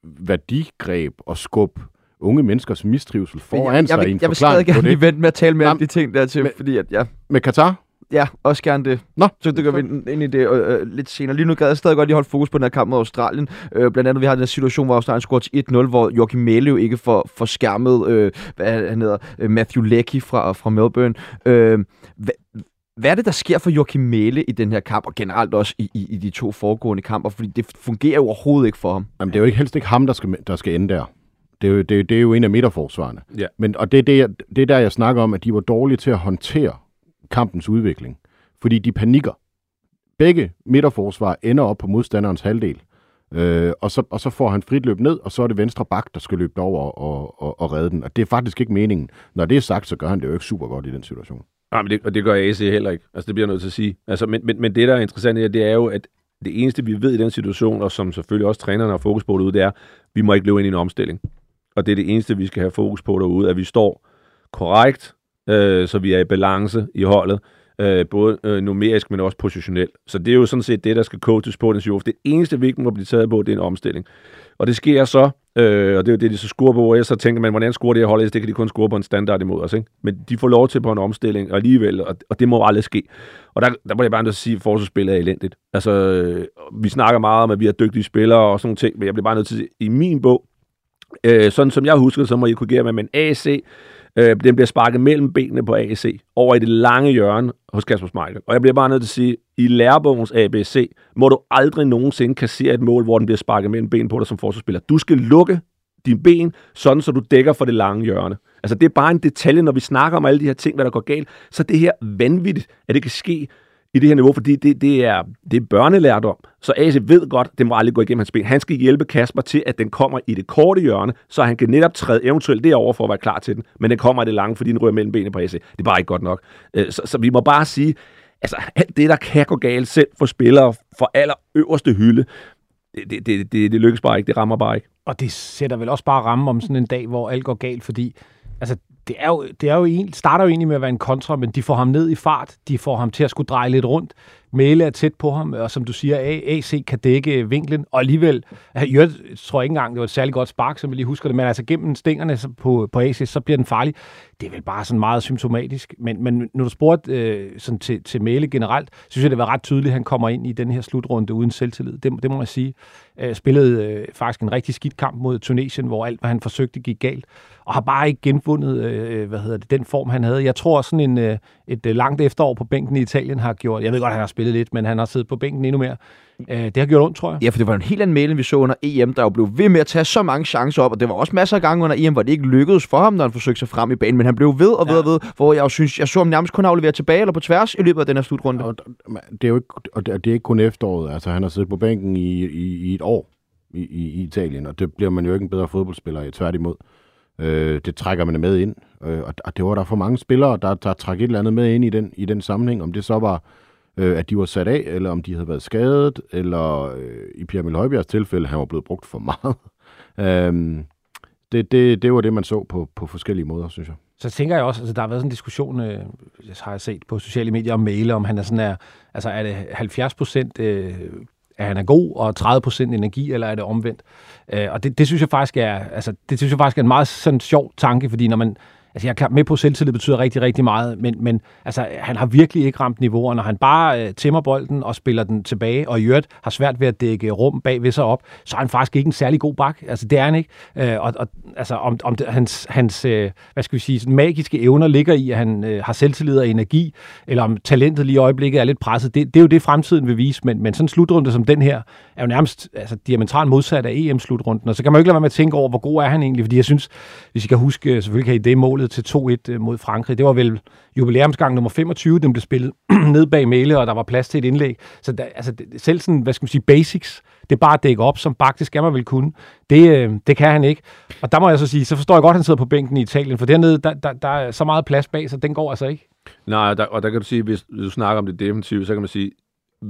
Speaker 3: værdigreb og skubbe unge menneskers mistrivsel foran
Speaker 1: jeg,
Speaker 3: sig
Speaker 1: jeg,
Speaker 3: i
Speaker 1: vil,
Speaker 3: en
Speaker 1: jeg vil stadig
Speaker 3: forklaring
Speaker 1: gerne lige vente med at tale mere om de ting der til,
Speaker 3: men-
Speaker 1: fordi at, ja,
Speaker 3: Med Katar?
Speaker 1: Ja, også gerne det.
Speaker 3: Nå,
Speaker 1: Så det går vi ind- i det øh, øh, lidt senere. Lige nu gad jeg stadig godt lige holde fokus på den her kamp mod Australien. Øh, blandt andet, vi har den her situation, hvor Australien scorer til 1-0, hvor Joachim Mæle jo ikke får, får skærmet, øh, hvad han hedder, øh, Matthew Leckie fra, fra Melbourne. Øh, hvad, hvad er det, der sker for Joachim Mæle i den her kamp, og generelt også i, i, i de to foregående kamper? Fordi det fungerer jo overhovedet ikke for ham.
Speaker 3: Jamen, det er jo ikke helst ikke ham, der skal, der skal ende der. Det er, jo, det, det er jo en af midterforsvarerne.
Speaker 4: Ja.
Speaker 3: Men, og det er, det, jeg, det er der, jeg snakker om, at de var dårlige til at håndtere kampens udvikling. Fordi de panikker. Begge midterforsvar ender op på modstanderens halvdel. Øh, og, så, og så får han frit løb ned, og så er det venstre bak, der skal løbe over og, og, og redde den. Og det er faktisk ikke meningen. Når det er sagt, så gør han det jo ikke super godt i den situation.
Speaker 4: Nej, men det, og det gør AC heller ikke. Altså, det bliver jeg nødt til at sige. Altså, men, men, men det, der er interessant her, det er jo, at det eneste, vi ved i den situation, og som selvfølgelig også trænerne har fokus på derude, det er, at vi må ikke løbe ind i en omstilling. Og det er det eneste, vi skal have fokus på derude, at vi står korrekt, øh, så vi er i balance i holdet, øh, både øh, numerisk, men også positionelt. Så det er jo sådan set det, der skal coaches på den show. Det eneste, vi ikke må blive taget på, det er en omstilling. Og det sker så, øh, og det er jo det, de så scorer på, og så tænker man, hvordan scorer det her hold? Det kan de kun score på en standard imod os, ikke? Men de får lov til på en omstilling og alligevel, og, og det må aldrig ske. Og der, der må jeg bare nødt til at sige, at forsvarsspillet er elendigt. Altså, øh, vi snakker meget om, at vi har dygtige spillere og sådan nogle ting, men jeg bliver bare nødt til at sige, i min bog, øh, sådan som jeg husker, så må I korrigere mig, men AC, øh, den bliver sparket mellem benene på AC, over i det lange hjørne hos Kasper Schmeichel. Og jeg bliver bare nødt til at sige, i lærebogens ABC, må du aldrig nogensinde kassere et mål, hvor den bliver sparket mellem benene på dig som forsvarsspiller. Du skal lukke dine ben, sådan så du dækker for det lange hjørne. Altså det er bare en detalje, når vi snakker om alle de her ting, hvad der går galt, så det her vanvittigt, at det kan ske i det her niveau, fordi det, det, er, det er børnelærdom. Så AC ved godt, det må aldrig gå igennem hans ben. Han skal hjælpe Kasper til, at den kommer i det korte hjørne, så han kan netop træde eventuelt derover for at være klar til den. Men den kommer i det lange, fordi den rører mellem benene på AC. Det er bare ikke godt nok. Øh, så, så vi må bare sige, altså alt det, der kan gå galt selv for spillere for aller øverste hylde, det, det, det, det, det lykkes bare ikke, det rammer bare ikke.
Speaker 2: Og det sætter vel også bare ramme om sådan en dag, hvor alt går galt, fordi altså, det, er jo, det er jo en, starter jo egentlig med at være en kontra, men de får ham ned i fart, de får ham til at skulle dreje lidt rundt. Mæle er tæt på ham, og som du siger, AC kan dække vinklen, og alligevel, øh, jeg tror ikke engang, det var et særligt godt spark, som vi lige husker det, men altså gennem stængerne på, på AC, så bliver den farlig. Det er vel bare sådan meget symptomatisk, men, men når du spurgte øh, sådan til, til Mæle generelt, synes jeg, det var ret tydeligt, at han kommer ind i den her slutrunde uden selvtillid. Det, det må jeg sige. Øh, spillede øh, faktisk en rigtig skidt kamp mod Tunesien, hvor alt, hvad han forsøgte, gik galt, og har bare ikke genfundet, øh, øh, hvad hedder det, den form, han havde. Jeg tror, sådan en, øh, et øh, langt efterår på bænken i Italien har gjort, jeg ved godt, at han har spillet lidt, men han har siddet på bænken endnu mere. Øh, det har gjort ondt, tror jeg.
Speaker 1: Ja, for det var en helt anden end vi så under EM, der jo blev ved med at tage så mange chancer op, og det var også masser af gange under EM, hvor det ikke lykkedes for ham, når han forsøgte sig frem i banen, men han blev ved og ved og ved, hvor jeg jo synes, jeg så ham nærmest kun aflevere tilbage eller på tværs i løbet af den her slutrunde.
Speaker 3: Og det er jo ikke, og det er ikke kun efteråret. Altså, han har siddet på bænken i, i, i et år i, i, i Italien, og det bliver man jo ikke en bedre fodboldspiller i, tværtimod. Øh, det trækker man med ind, øh, og, og det var der for mange spillere, der, der trak et eller andet med ind i den, i den sammenhæng, om det så var, øh, at de var sat af, eller om de havde været skadet, eller øh, i Pierre Emil Højbjergs tilfælde, han var blevet brugt for meget. <laughs> øh, det, det, det var det, man så på, på forskellige måder, synes jeg.
Speaker 2: Så tænker jeg også, altså der har været sådan en diskussion, øh, har jeg set på sociale medier om mail, om han er sådan er, altså er det 70 procent, øh, at han er god, og 30% energi, eller er det omvendt? Øh, og det, det, synes jeg faktisk er, altså det synes jeg faktisk er en meget sådan sjov tanke, fordi når man, Altså, jeg er med på, at selvtillid betyder rigtig, rigtig meget, men, men altså, han har virkelig ikke ramt niveauer. Når han bare øh, tæmmer bolden og spiller den tilbage, og i øvrigt har svært ved at dække rum bag ved sig op, så er han faktisk ikke en særlig god bak. Altså, det er han ikke. Øh, og, og altså, om, om det, hans, hans øh, hvad skal vi sige, magiske evner ligger i, at han øh, har selvtillid og energi, eller om talentet lige i øjeblikket er lidt presset, det, det er jo det, fremtiden vil vise. Men, men sådan en slutrunde som den her, er jo nærmest altså, diametralt modsat af EM-slutrunden. Og så kan man jo ikke lade være med at tænke over, hvor god er han egentlig, fordi jeg synes, hvis I kan huske, øh, selvfølgelig kan I det målet målet til 2-1 øh, mod Frankrig. Det var vel jubilæumsgang nummer 25, den blev spillet <clears throat> ned bag Mæle, og der var plads til et indlæg. Så der, altså, selv sådan, hvad skal man sige, basics, det er bare at dække op, som faktisk skal man vel kunne. Det, øh, det kan han ikke. Og der må jeg så sige, så forstår jeg godt, at han sidder på bænken i Italien, for dernede, der, der, der er så meget plads bag, så den går altså ikke.
Speaker 4: Nej, der, og der kan du sige, hvis du snakker om det defensive, så kan man sige,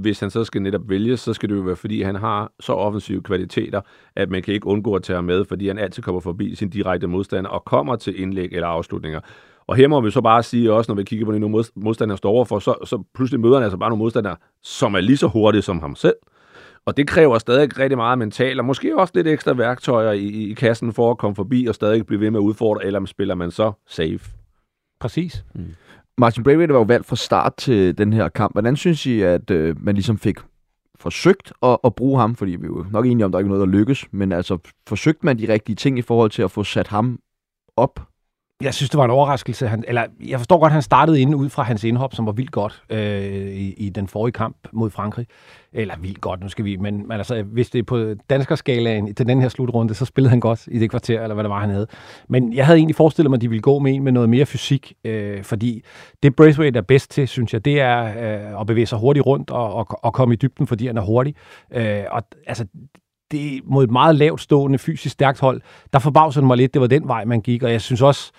Speaker 4: hvis han så skal netop vælge, så skal det jo være, fordi han har så offensive kvaliteter, at man kan ikke undgå at tage ham med, fordi han altid kommer forbi sin direkte modstander og kommer til indlæg eller afslutninger. Og her må vi så bare sige også, når vi kigger på de nogle modstandere står overfor, så, så pludselig møder han altså bare nogle modstandere, som er lige så hurtige som ham selv. Og det kræver stadig rigtig meget mentalt, og måske også lidt ekstra værktøjer i, i kassen for at komme forbi og stadig blive ved med at udfordre, eller spiller man så safe.
Speaker 2: Præcis. Mm.
Speaker 1: Martin Braithwaite var jo valgt fra start til den her kamp. Hvordan synes I, at øh, man ligesom fik forsøgt at, at bruge ham? Fordi vi er jo nok enige om, der er ikke noget, der lykkes. Men altså, forsøgte man de rigtige ting i forhold til at få sat ham op
Speaker 2: jeg synes, det var en overraskelse. Han, eller, jeg forstår godt, at han startede inden ud fra hans indhop, som var vildt godt øh, i, i den forrige kamp mod Frankrig. Eller vildt godt, nu skal vi. Men, men altså, hvis det er på danskerskalaen til den her slutrunde, så spillede han godt i det kvarter, eller hvad det var, han havde. Men jeg havde egentlig forestillet mig, at de ville gå med en med noget mere fysik, øh, fordi det Braithwaite er bedst til, synes jeg, det er øh, at bevæge sig hurtigt rundt og, og, og komme i dybden, fordi han er hurtig. Øh, og altså, det mod et meget lavt stående, fysisk stærkt hold, der forbavsede det mig lidt, det var den vej, man gik, og jeg synes også,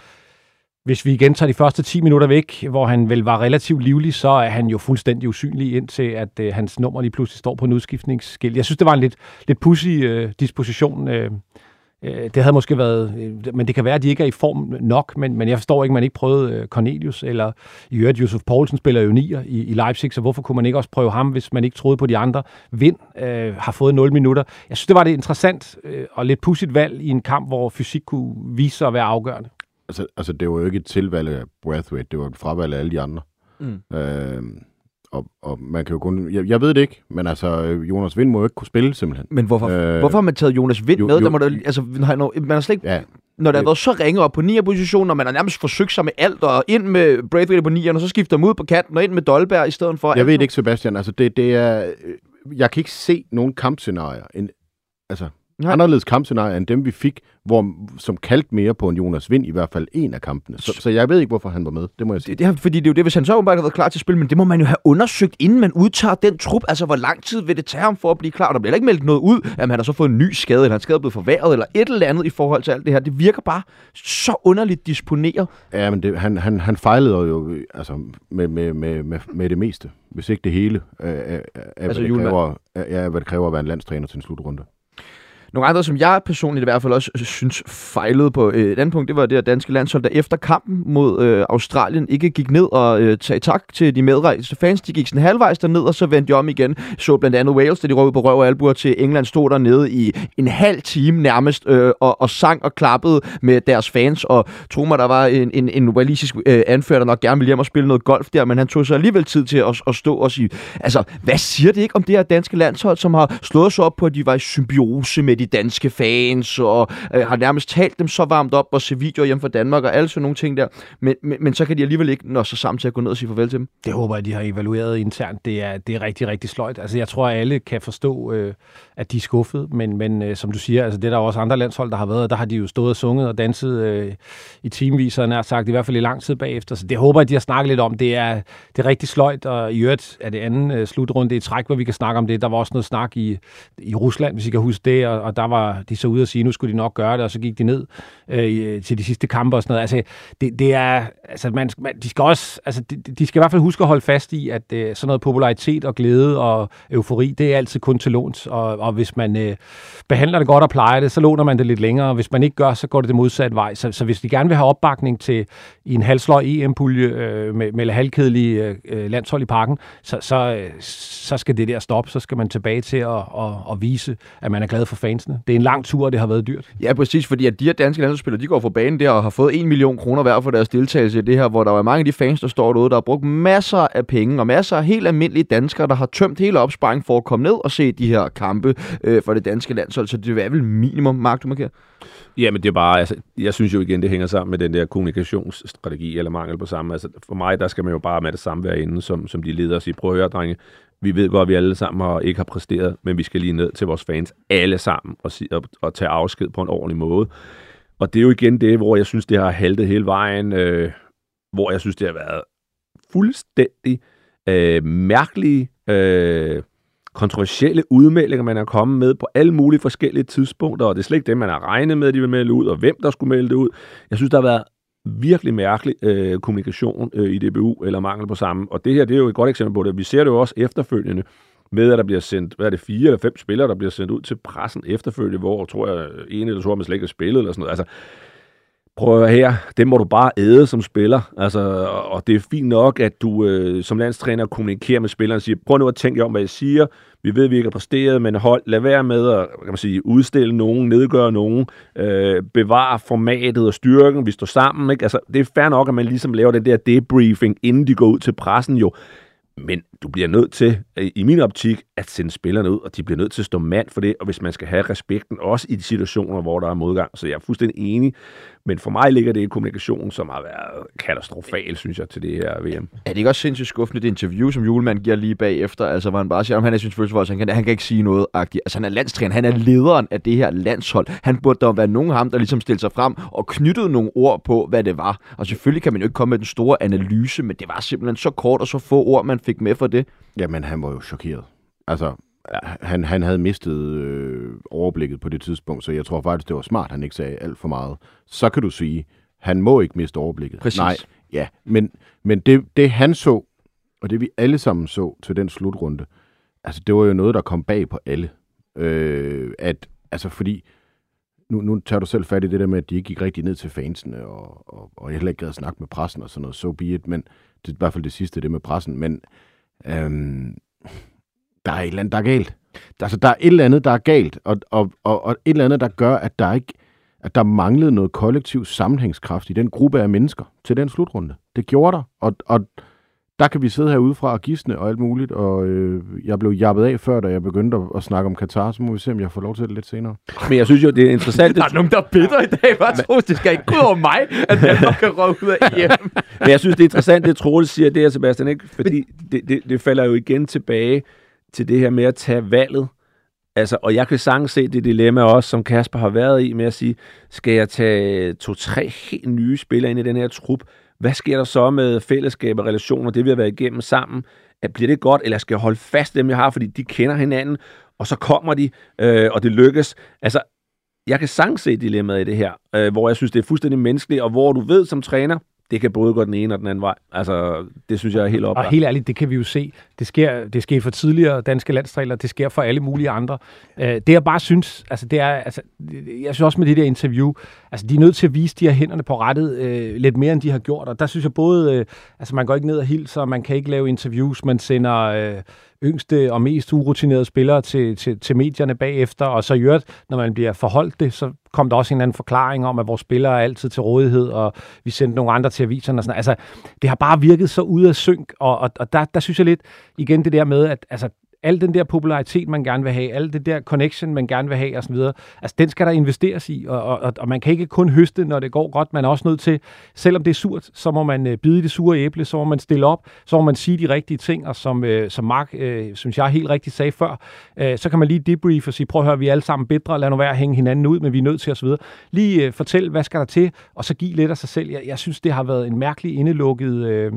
Speaker 2: hvis vi igen tager de første 10 minutter væk, hvor han vel var relativt livlig, så er han jo fuldstændig usynlig indtil, at øh, hans nummer lige pludselig står på en udskiftningsskilt. Jeg synes, det var en lidt, lidt pussy øh, disposition. Øh, øh, det havde måske været, øh, men det kan være, at de ikke er i form nok, men, men jeg forstår ikke, at man ikke prøvede øh, Cornelius, eller i øvrigt, Josef Poulsen spiller jo nier i, i Leipzig, så hvorfor kunne man ikke også prøve ham, hvis man ikke troede på de andre? Vind øh, har fået 0 minutter. Jeg synes, det var det interessant øh, og lidt pudsigt valg i en kamp, hvor fysik kunne vise sig at være afgørende
Speaker 3: altså, altså, det var jo ikke et tilvalg af Brathwaite, det var et fravalg af alle de andre. Mm. Øh, og, og man kan jo kun... Jeg, jeg ved det ikke, men altså, Jonas Vind må jo ikke kunne spille, simpelthen.
Speaker 1: Men hvorfor, øh, hvorfor har man taget Jonas Vind jo, med? Jo, der må der, altså, man har slet ikke... Ja, når der har været så ringe op på 9. position, og man har nærmest forsøgt sig med alt, og ind med Braithwaite på 9, og så skifter man ud på kanten, og ind med Dolberg i stedet for...
Speaker 3: Jeg ved det ikke, Sebastian. Altså, det, det er... Jeg kan ikke se nogen kampscenarier. En, altså, Nej. anderledes kampscenarier end dem, vi fik, hvor, som kaldte mere på en Jonas Vind, i hvert fald en af kampene. Så, så jeg ved ikke, hvorfor han var med, det må jeg sige.
Speaker 1: Det, det, fordi det er jo det, hvis han så åbenbart har været klar til at spille, men det må man jo have undersøgt, inden man udtager den trup. Altså, hvor lang tid vil det tage ham for at blive klar? Der bliver ikke meldt noget ud, at han har så fået en ny skade, eller han skade blevet forværret, eller et eller andet i forhold til alt det her. Det virker bare så underligt disponeret.
Speaker 3: Ja, men det, han, han, han fejlede jo altså, med, med, med, med, med det meste, hvis ikke det hele, af, af, af, altså, hvad, det kræver, af, hvad det kræver at være en landstræner til en slutrunde.
Speaker 1: Nogle andre, som jeg personligt i hvert fald også øh, synes fejlede på øh, et andet punkt, det var det danske landshold, der efter kampen mod øh, Australien ikke gik ned og øh, sagde tak til de medrejste fans. De gik sådan halvvejs derned, og så vendte de om igen. Så blandt andet Wales, da de røg på røv og albuer til England, stod dernede i en halv time nærmest øh, og, og sang og klappede med deres fans. Og tro mig, der var en, en, en walisisk øh, anfører, der nok gerne ville hjem og spille noget golf der, men han tog sig alligevel tid til at, at stå og sige, altså, hvad siger det ikke om det her danske landshold, som har slået sig op på, at de var i symbiose med de de danske fans, og øh, har nærmest talt dem så varmt op og se videoer hjemme fra Danmark og alle sådan nogle ting der. Men, men, men så kan de alligevel ikke nå sig sammen til at gå ned og sige farvel til dem.
Speaker 2: Det håber jeg, de har evalueret internt. Det er, det er rigtig, rigtig sløjt. Altså, jeg tror, at alle kan forstå, øh, at de er skuffet, men, men øh, som du siger, altså, det er der også andre landshold, der har været, der har de jo stået og sunget og danset øh, i teamvis, og nær sagt, i hvert fald i lang tid bagefter. Så det håber jeg, de har snakket lidt om. Det er, det er rigtig sløjt, og i øvrigt er det anden øh, slutrunde i træk, hvor vi kan snakke om det. Der var også noget snak i, i Rusland, hvis I kan huske det, og, og der var de så ude og sige, nu skulle de nok gøre det, og så gik de ned øh, øh, til de sidste kampe og sådan noget. Altså, det, det er, altså, man, man, de skal også, altså, de, de skal i hvert fald huske at holde fast i, at øh, sådan noget popularitet og glæde og eufori, det er altid kun til låns, og, og hvis man øh, behandler det godt og plejer det, så låner man det lidt længere, og hvis man ikke gør, så går det det modsatte vej. Så, så hvis de gerne vil have opbakning til i en halvsløj EM-pulje øh, med, med halvkedelige øh, øh, landshold i parken, så, så, øh, så skal det der stoppe, så skal man tilbage til at, at, at vise, at man er glad for fansene. Det er en lang tur, og det har været dyrt.
Speaker 1: Ja, præcis, fordi at de her danske landsholdsspillere, de går fra banen der og har fået 1 million kroner hver for deres deltagelse i det her, hvor der er mange af de fans, der står derude, der har brugt masser af penge, og masser af helt almindelige danskere, der har tømt hele opsparingen for at komme ned og se de her kampe øh, for det danske landshold. Så det er vel minimum, Mark, du markerer?
Speaker 4: Ja, men det er bare, altså, jeg synes jo igen, det hænger sammen med den der kommunikationsstrategi eller mangel på samme. Altså, for mig, der skal man jo bare med det samme være inde, som, som de leder os i. Prøv at høre, drenge, vi ved godt, at vi alle sammen har, ikke har præsteret, men vi skal lige ned til vores fans alle sammen og, og, og tage afsked på en ordentlig måde. Og det er jo igen det, hvor jeg synes, det har haltet hele vejen, øh, hvor jeg synes, det har været fuldstændig øh, mærkelige, øh, kontroversielle udmeldinger, man er kommet med på alle mulige forskellige tidspunkter, og det er slet ikke det, man har regnet med, at de vil melde ud, og hvem der skulle melde det ud. Jeg synes, der har været virkelig mærkelig øh, kommunikation øh, i DBU, eller mangel på samme. Og det her, det er jo et godt eksempel på det. Vi ser det jo også efterfølgende, med at der bliver sendt, hvad er det, fire eller fem spillere, der bliver sendt ud til pressen efterfølgende, hvor tror jeg, en eller to har man slet ikke spillet, eller sådan noget. Altså, prøv at her, det må du bare æde som spiller. Altså, og det er fint nok, at du øh, som landstræner kommunikerer med spilleren og siger, prøv nu at tænke om, hvad jeg siger. Vi ved, at vi ikke har præsteret, men hold, lad være med at kan man sige, udstille nogen, nedgøre nogen, øh, bevare formatet og styrken, vi står sammen. Ikke? Altså, det er fair nok, at man ligesom laver den der debriefing, inden de går ud til pressen jo. Men du bliver nødt til, øh, i min optik, at sende spillerne ud, og de bliver nødt til at stå mand for det, og hvis man skal have respekten, også i de situationer, hvor der er modgang. Så jeg er fuldstændig enig, men for mig ligger det i kommunikation, som har været katastrofal, synes jeg, til det her VM.
Speaker 1: Er det ikke også sindssygt skuffende, det interview, som Julemand giver lige bagefter, altså hvor han bare siger, om han er sin følelse, han kan, han kan ikke sige noget agtigt. Altså han er landstræner, han er lederen af det her landshold. Han burde da være nogen af ham, der ligesom stillede sig frem og knyttede nogle ord på, hvad det var. Og selvfølgelig kan man jo ikke komme med den store analyse, men det var simpelthen så kort og så få ord, man fik med for det.
Speaker 3: Jamen, han var jo chokeret. Altså, han, han havde mistet øh, overblikket på det tidspunkt, så jeg tror faktisk, det var smart, han ikke sagde alt for meget. Så kan du sige, han må ikke miste overblikket.
Speaker 1: Præcis.
Speaker 3: Nej, ja, men, men det, det han så, og det vi alle sammen så til den slutrunde, altså det var jo noget, der kom bag på alle. Øh, at, altså fordi, nu, nu tager du selv fat i det der med, at de ikke gik rigtig ned til fansene, og, og, og jeg heller ikke gad at snakke med pressen og sådan noget, so be it, men det er i hvert fald det sidste, det med pressen, men øhm, der er et eller andet, der er galt. Altså, der er et eller andet, der er galt, og, og, og, og et eller andet, der gør, at der ikke at der manglede noget kollektiv sammenhængskraft i den gruppe af mennesker til den slutrunde. Det gjorde der, og, og der kan vi sidde herude fra og gisne og alt muligt, og øh, jeg blev jappet af før, da jeg begyndte at, at snakke om Katar, så må vi se, om jeg får lov til det lidt senere.
Speaker 4: Men jeg synes jo, det er interessant. <laughs>
Speaker 1: Der er nogen, der er bitter i dag, hvad tror Det skal ikke gå over mig, at Danmark kan røve ud af <laughs> EM.
Speaker 4: Men jeg synes, det er interessant, det Troels siger, det er Sebastian, ikke? Fordi det, det, det falder jo igen tilbage til det her med at tage valget. Altså, og jeg kan sagtens se det dilemma også, som Kasper har været i, med at sige, skal jeg tage to-tre helt nye spillere ind i den her trup? Hvad sker der så med fællesskab og relationer, det vi har været igennem sammen? At bliver det godt, eller skal jeg holde fast dem, jeg har, fordi de kender hinanden, og så kommer de, øh, og det lykkes? Altså, jeg kan sagtens se dilemmaet i det her, øh, hvor jeg synes, det er fuldstændig menneskeligt, og hvor du ved som træner, det kan både gå den ene og den anden vej. Altså, det synes jeg er helt op.
Speaker 2: Og helt ærligt, det kan vi jo se. Det sker, det sker for tidligere danske landstræler, det sker for alle mulige andre. Uh, det jeg bare synes, altså det er, altså, jeg synes også med det der interview, altså de er nødt til at vise de her hænderne på rettet uh, lidt mere, end de har gjort. Og der synes jeg både, uh, altså man går ikke ned og hilser, man kan ikke lave interviews, man sender... Uh, yngste og mest urutinerede spillere til, til, til medierne bagefter, og så i øvrigt, når man bliver forholdt det, så kom der også en anden forklaring om, at vores spillere er altid til rådighed, og vi sendte nogle andre til aviserne og sådan Altså, det har bare virket så ud af synk, og, og, og der, der synes jeg lidt, igen det der med, at altså, al den der popularitet, man gerne vil have, al det der connection, man gerne vil have osv., altså den skal der investeres i, og, og, og man kan ikke kun høste, når det går godt, man er også nødt til, selvom det er surt, så må man øh, bide det sure æble, så må man stille op, så må man sige de rigtige ting, og som, øh, som Mark, øh, synes jeg helt rigtigt sagde før, øh, så kan man lige debrief og sige, prøv at høre, vi er alle sammen bedre, lad nu være at hænge hinanden ud, men vi er nødt til osv. Lige øh, fortæl, hvad skal der til, og så give lidt af sig selv. Jeg, jeg synes, det har været en mærkelig indelukket... Øh,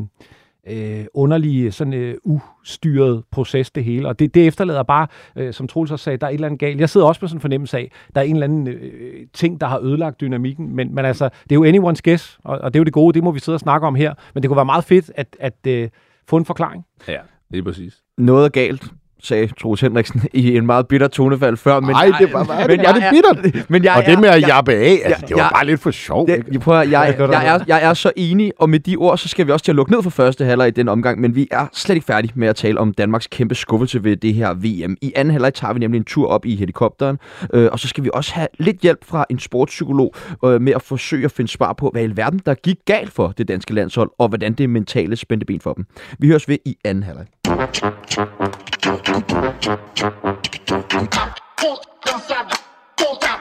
Speaker 2: øh, underlige, sådan øh, ustyret proces, det hele. Og det, det efterlader bare, øh, som Troels også sagde, der er et eller andet galt. Jeg sidder også med sådan en fornemmelse af, der er en eller anden øh, ting, der har ødelagt dynamikken. Men, men altså, det er jo anyone's guess, og, og det er jo det gode, det må vi sidde og snakke om her. Men det kunne være meget fedt at, at øh, få en forklaring.
Speaker 4: Ja, det er præcis.
Speaker 1: Noget er galt sagde Troels Henriksen i en meget bitter tonefald før.
Speaker 3: Men Nej, det var, var, men det, var det bittert. Men jeg og det med at jappe af, altså, jeg, det var jeg, bare lidt for sjov.
Speaker 1: Det, jeg, prøver, jeg, jeg, jeg, er, jeg er så enig, og med de ord, så skal vi også til at lukke ned for første halvleg i den omgang, men vi er slet ikke færdige med at tale om Danmarks kæmpe skuffelse ved det her VM. I anden halvleg tager vi nemlig en tur op i helikopteren, øh, og så skal vi også have lidt hjælp fra en sportspsykolog øh, med at forsøge at finde svar på, hvad i verden der gik galt for det danske landshold, og hvordan det mentale spændte ben for dem. Vi høres ved i anden halvleg. Dançada, dançada, dançada.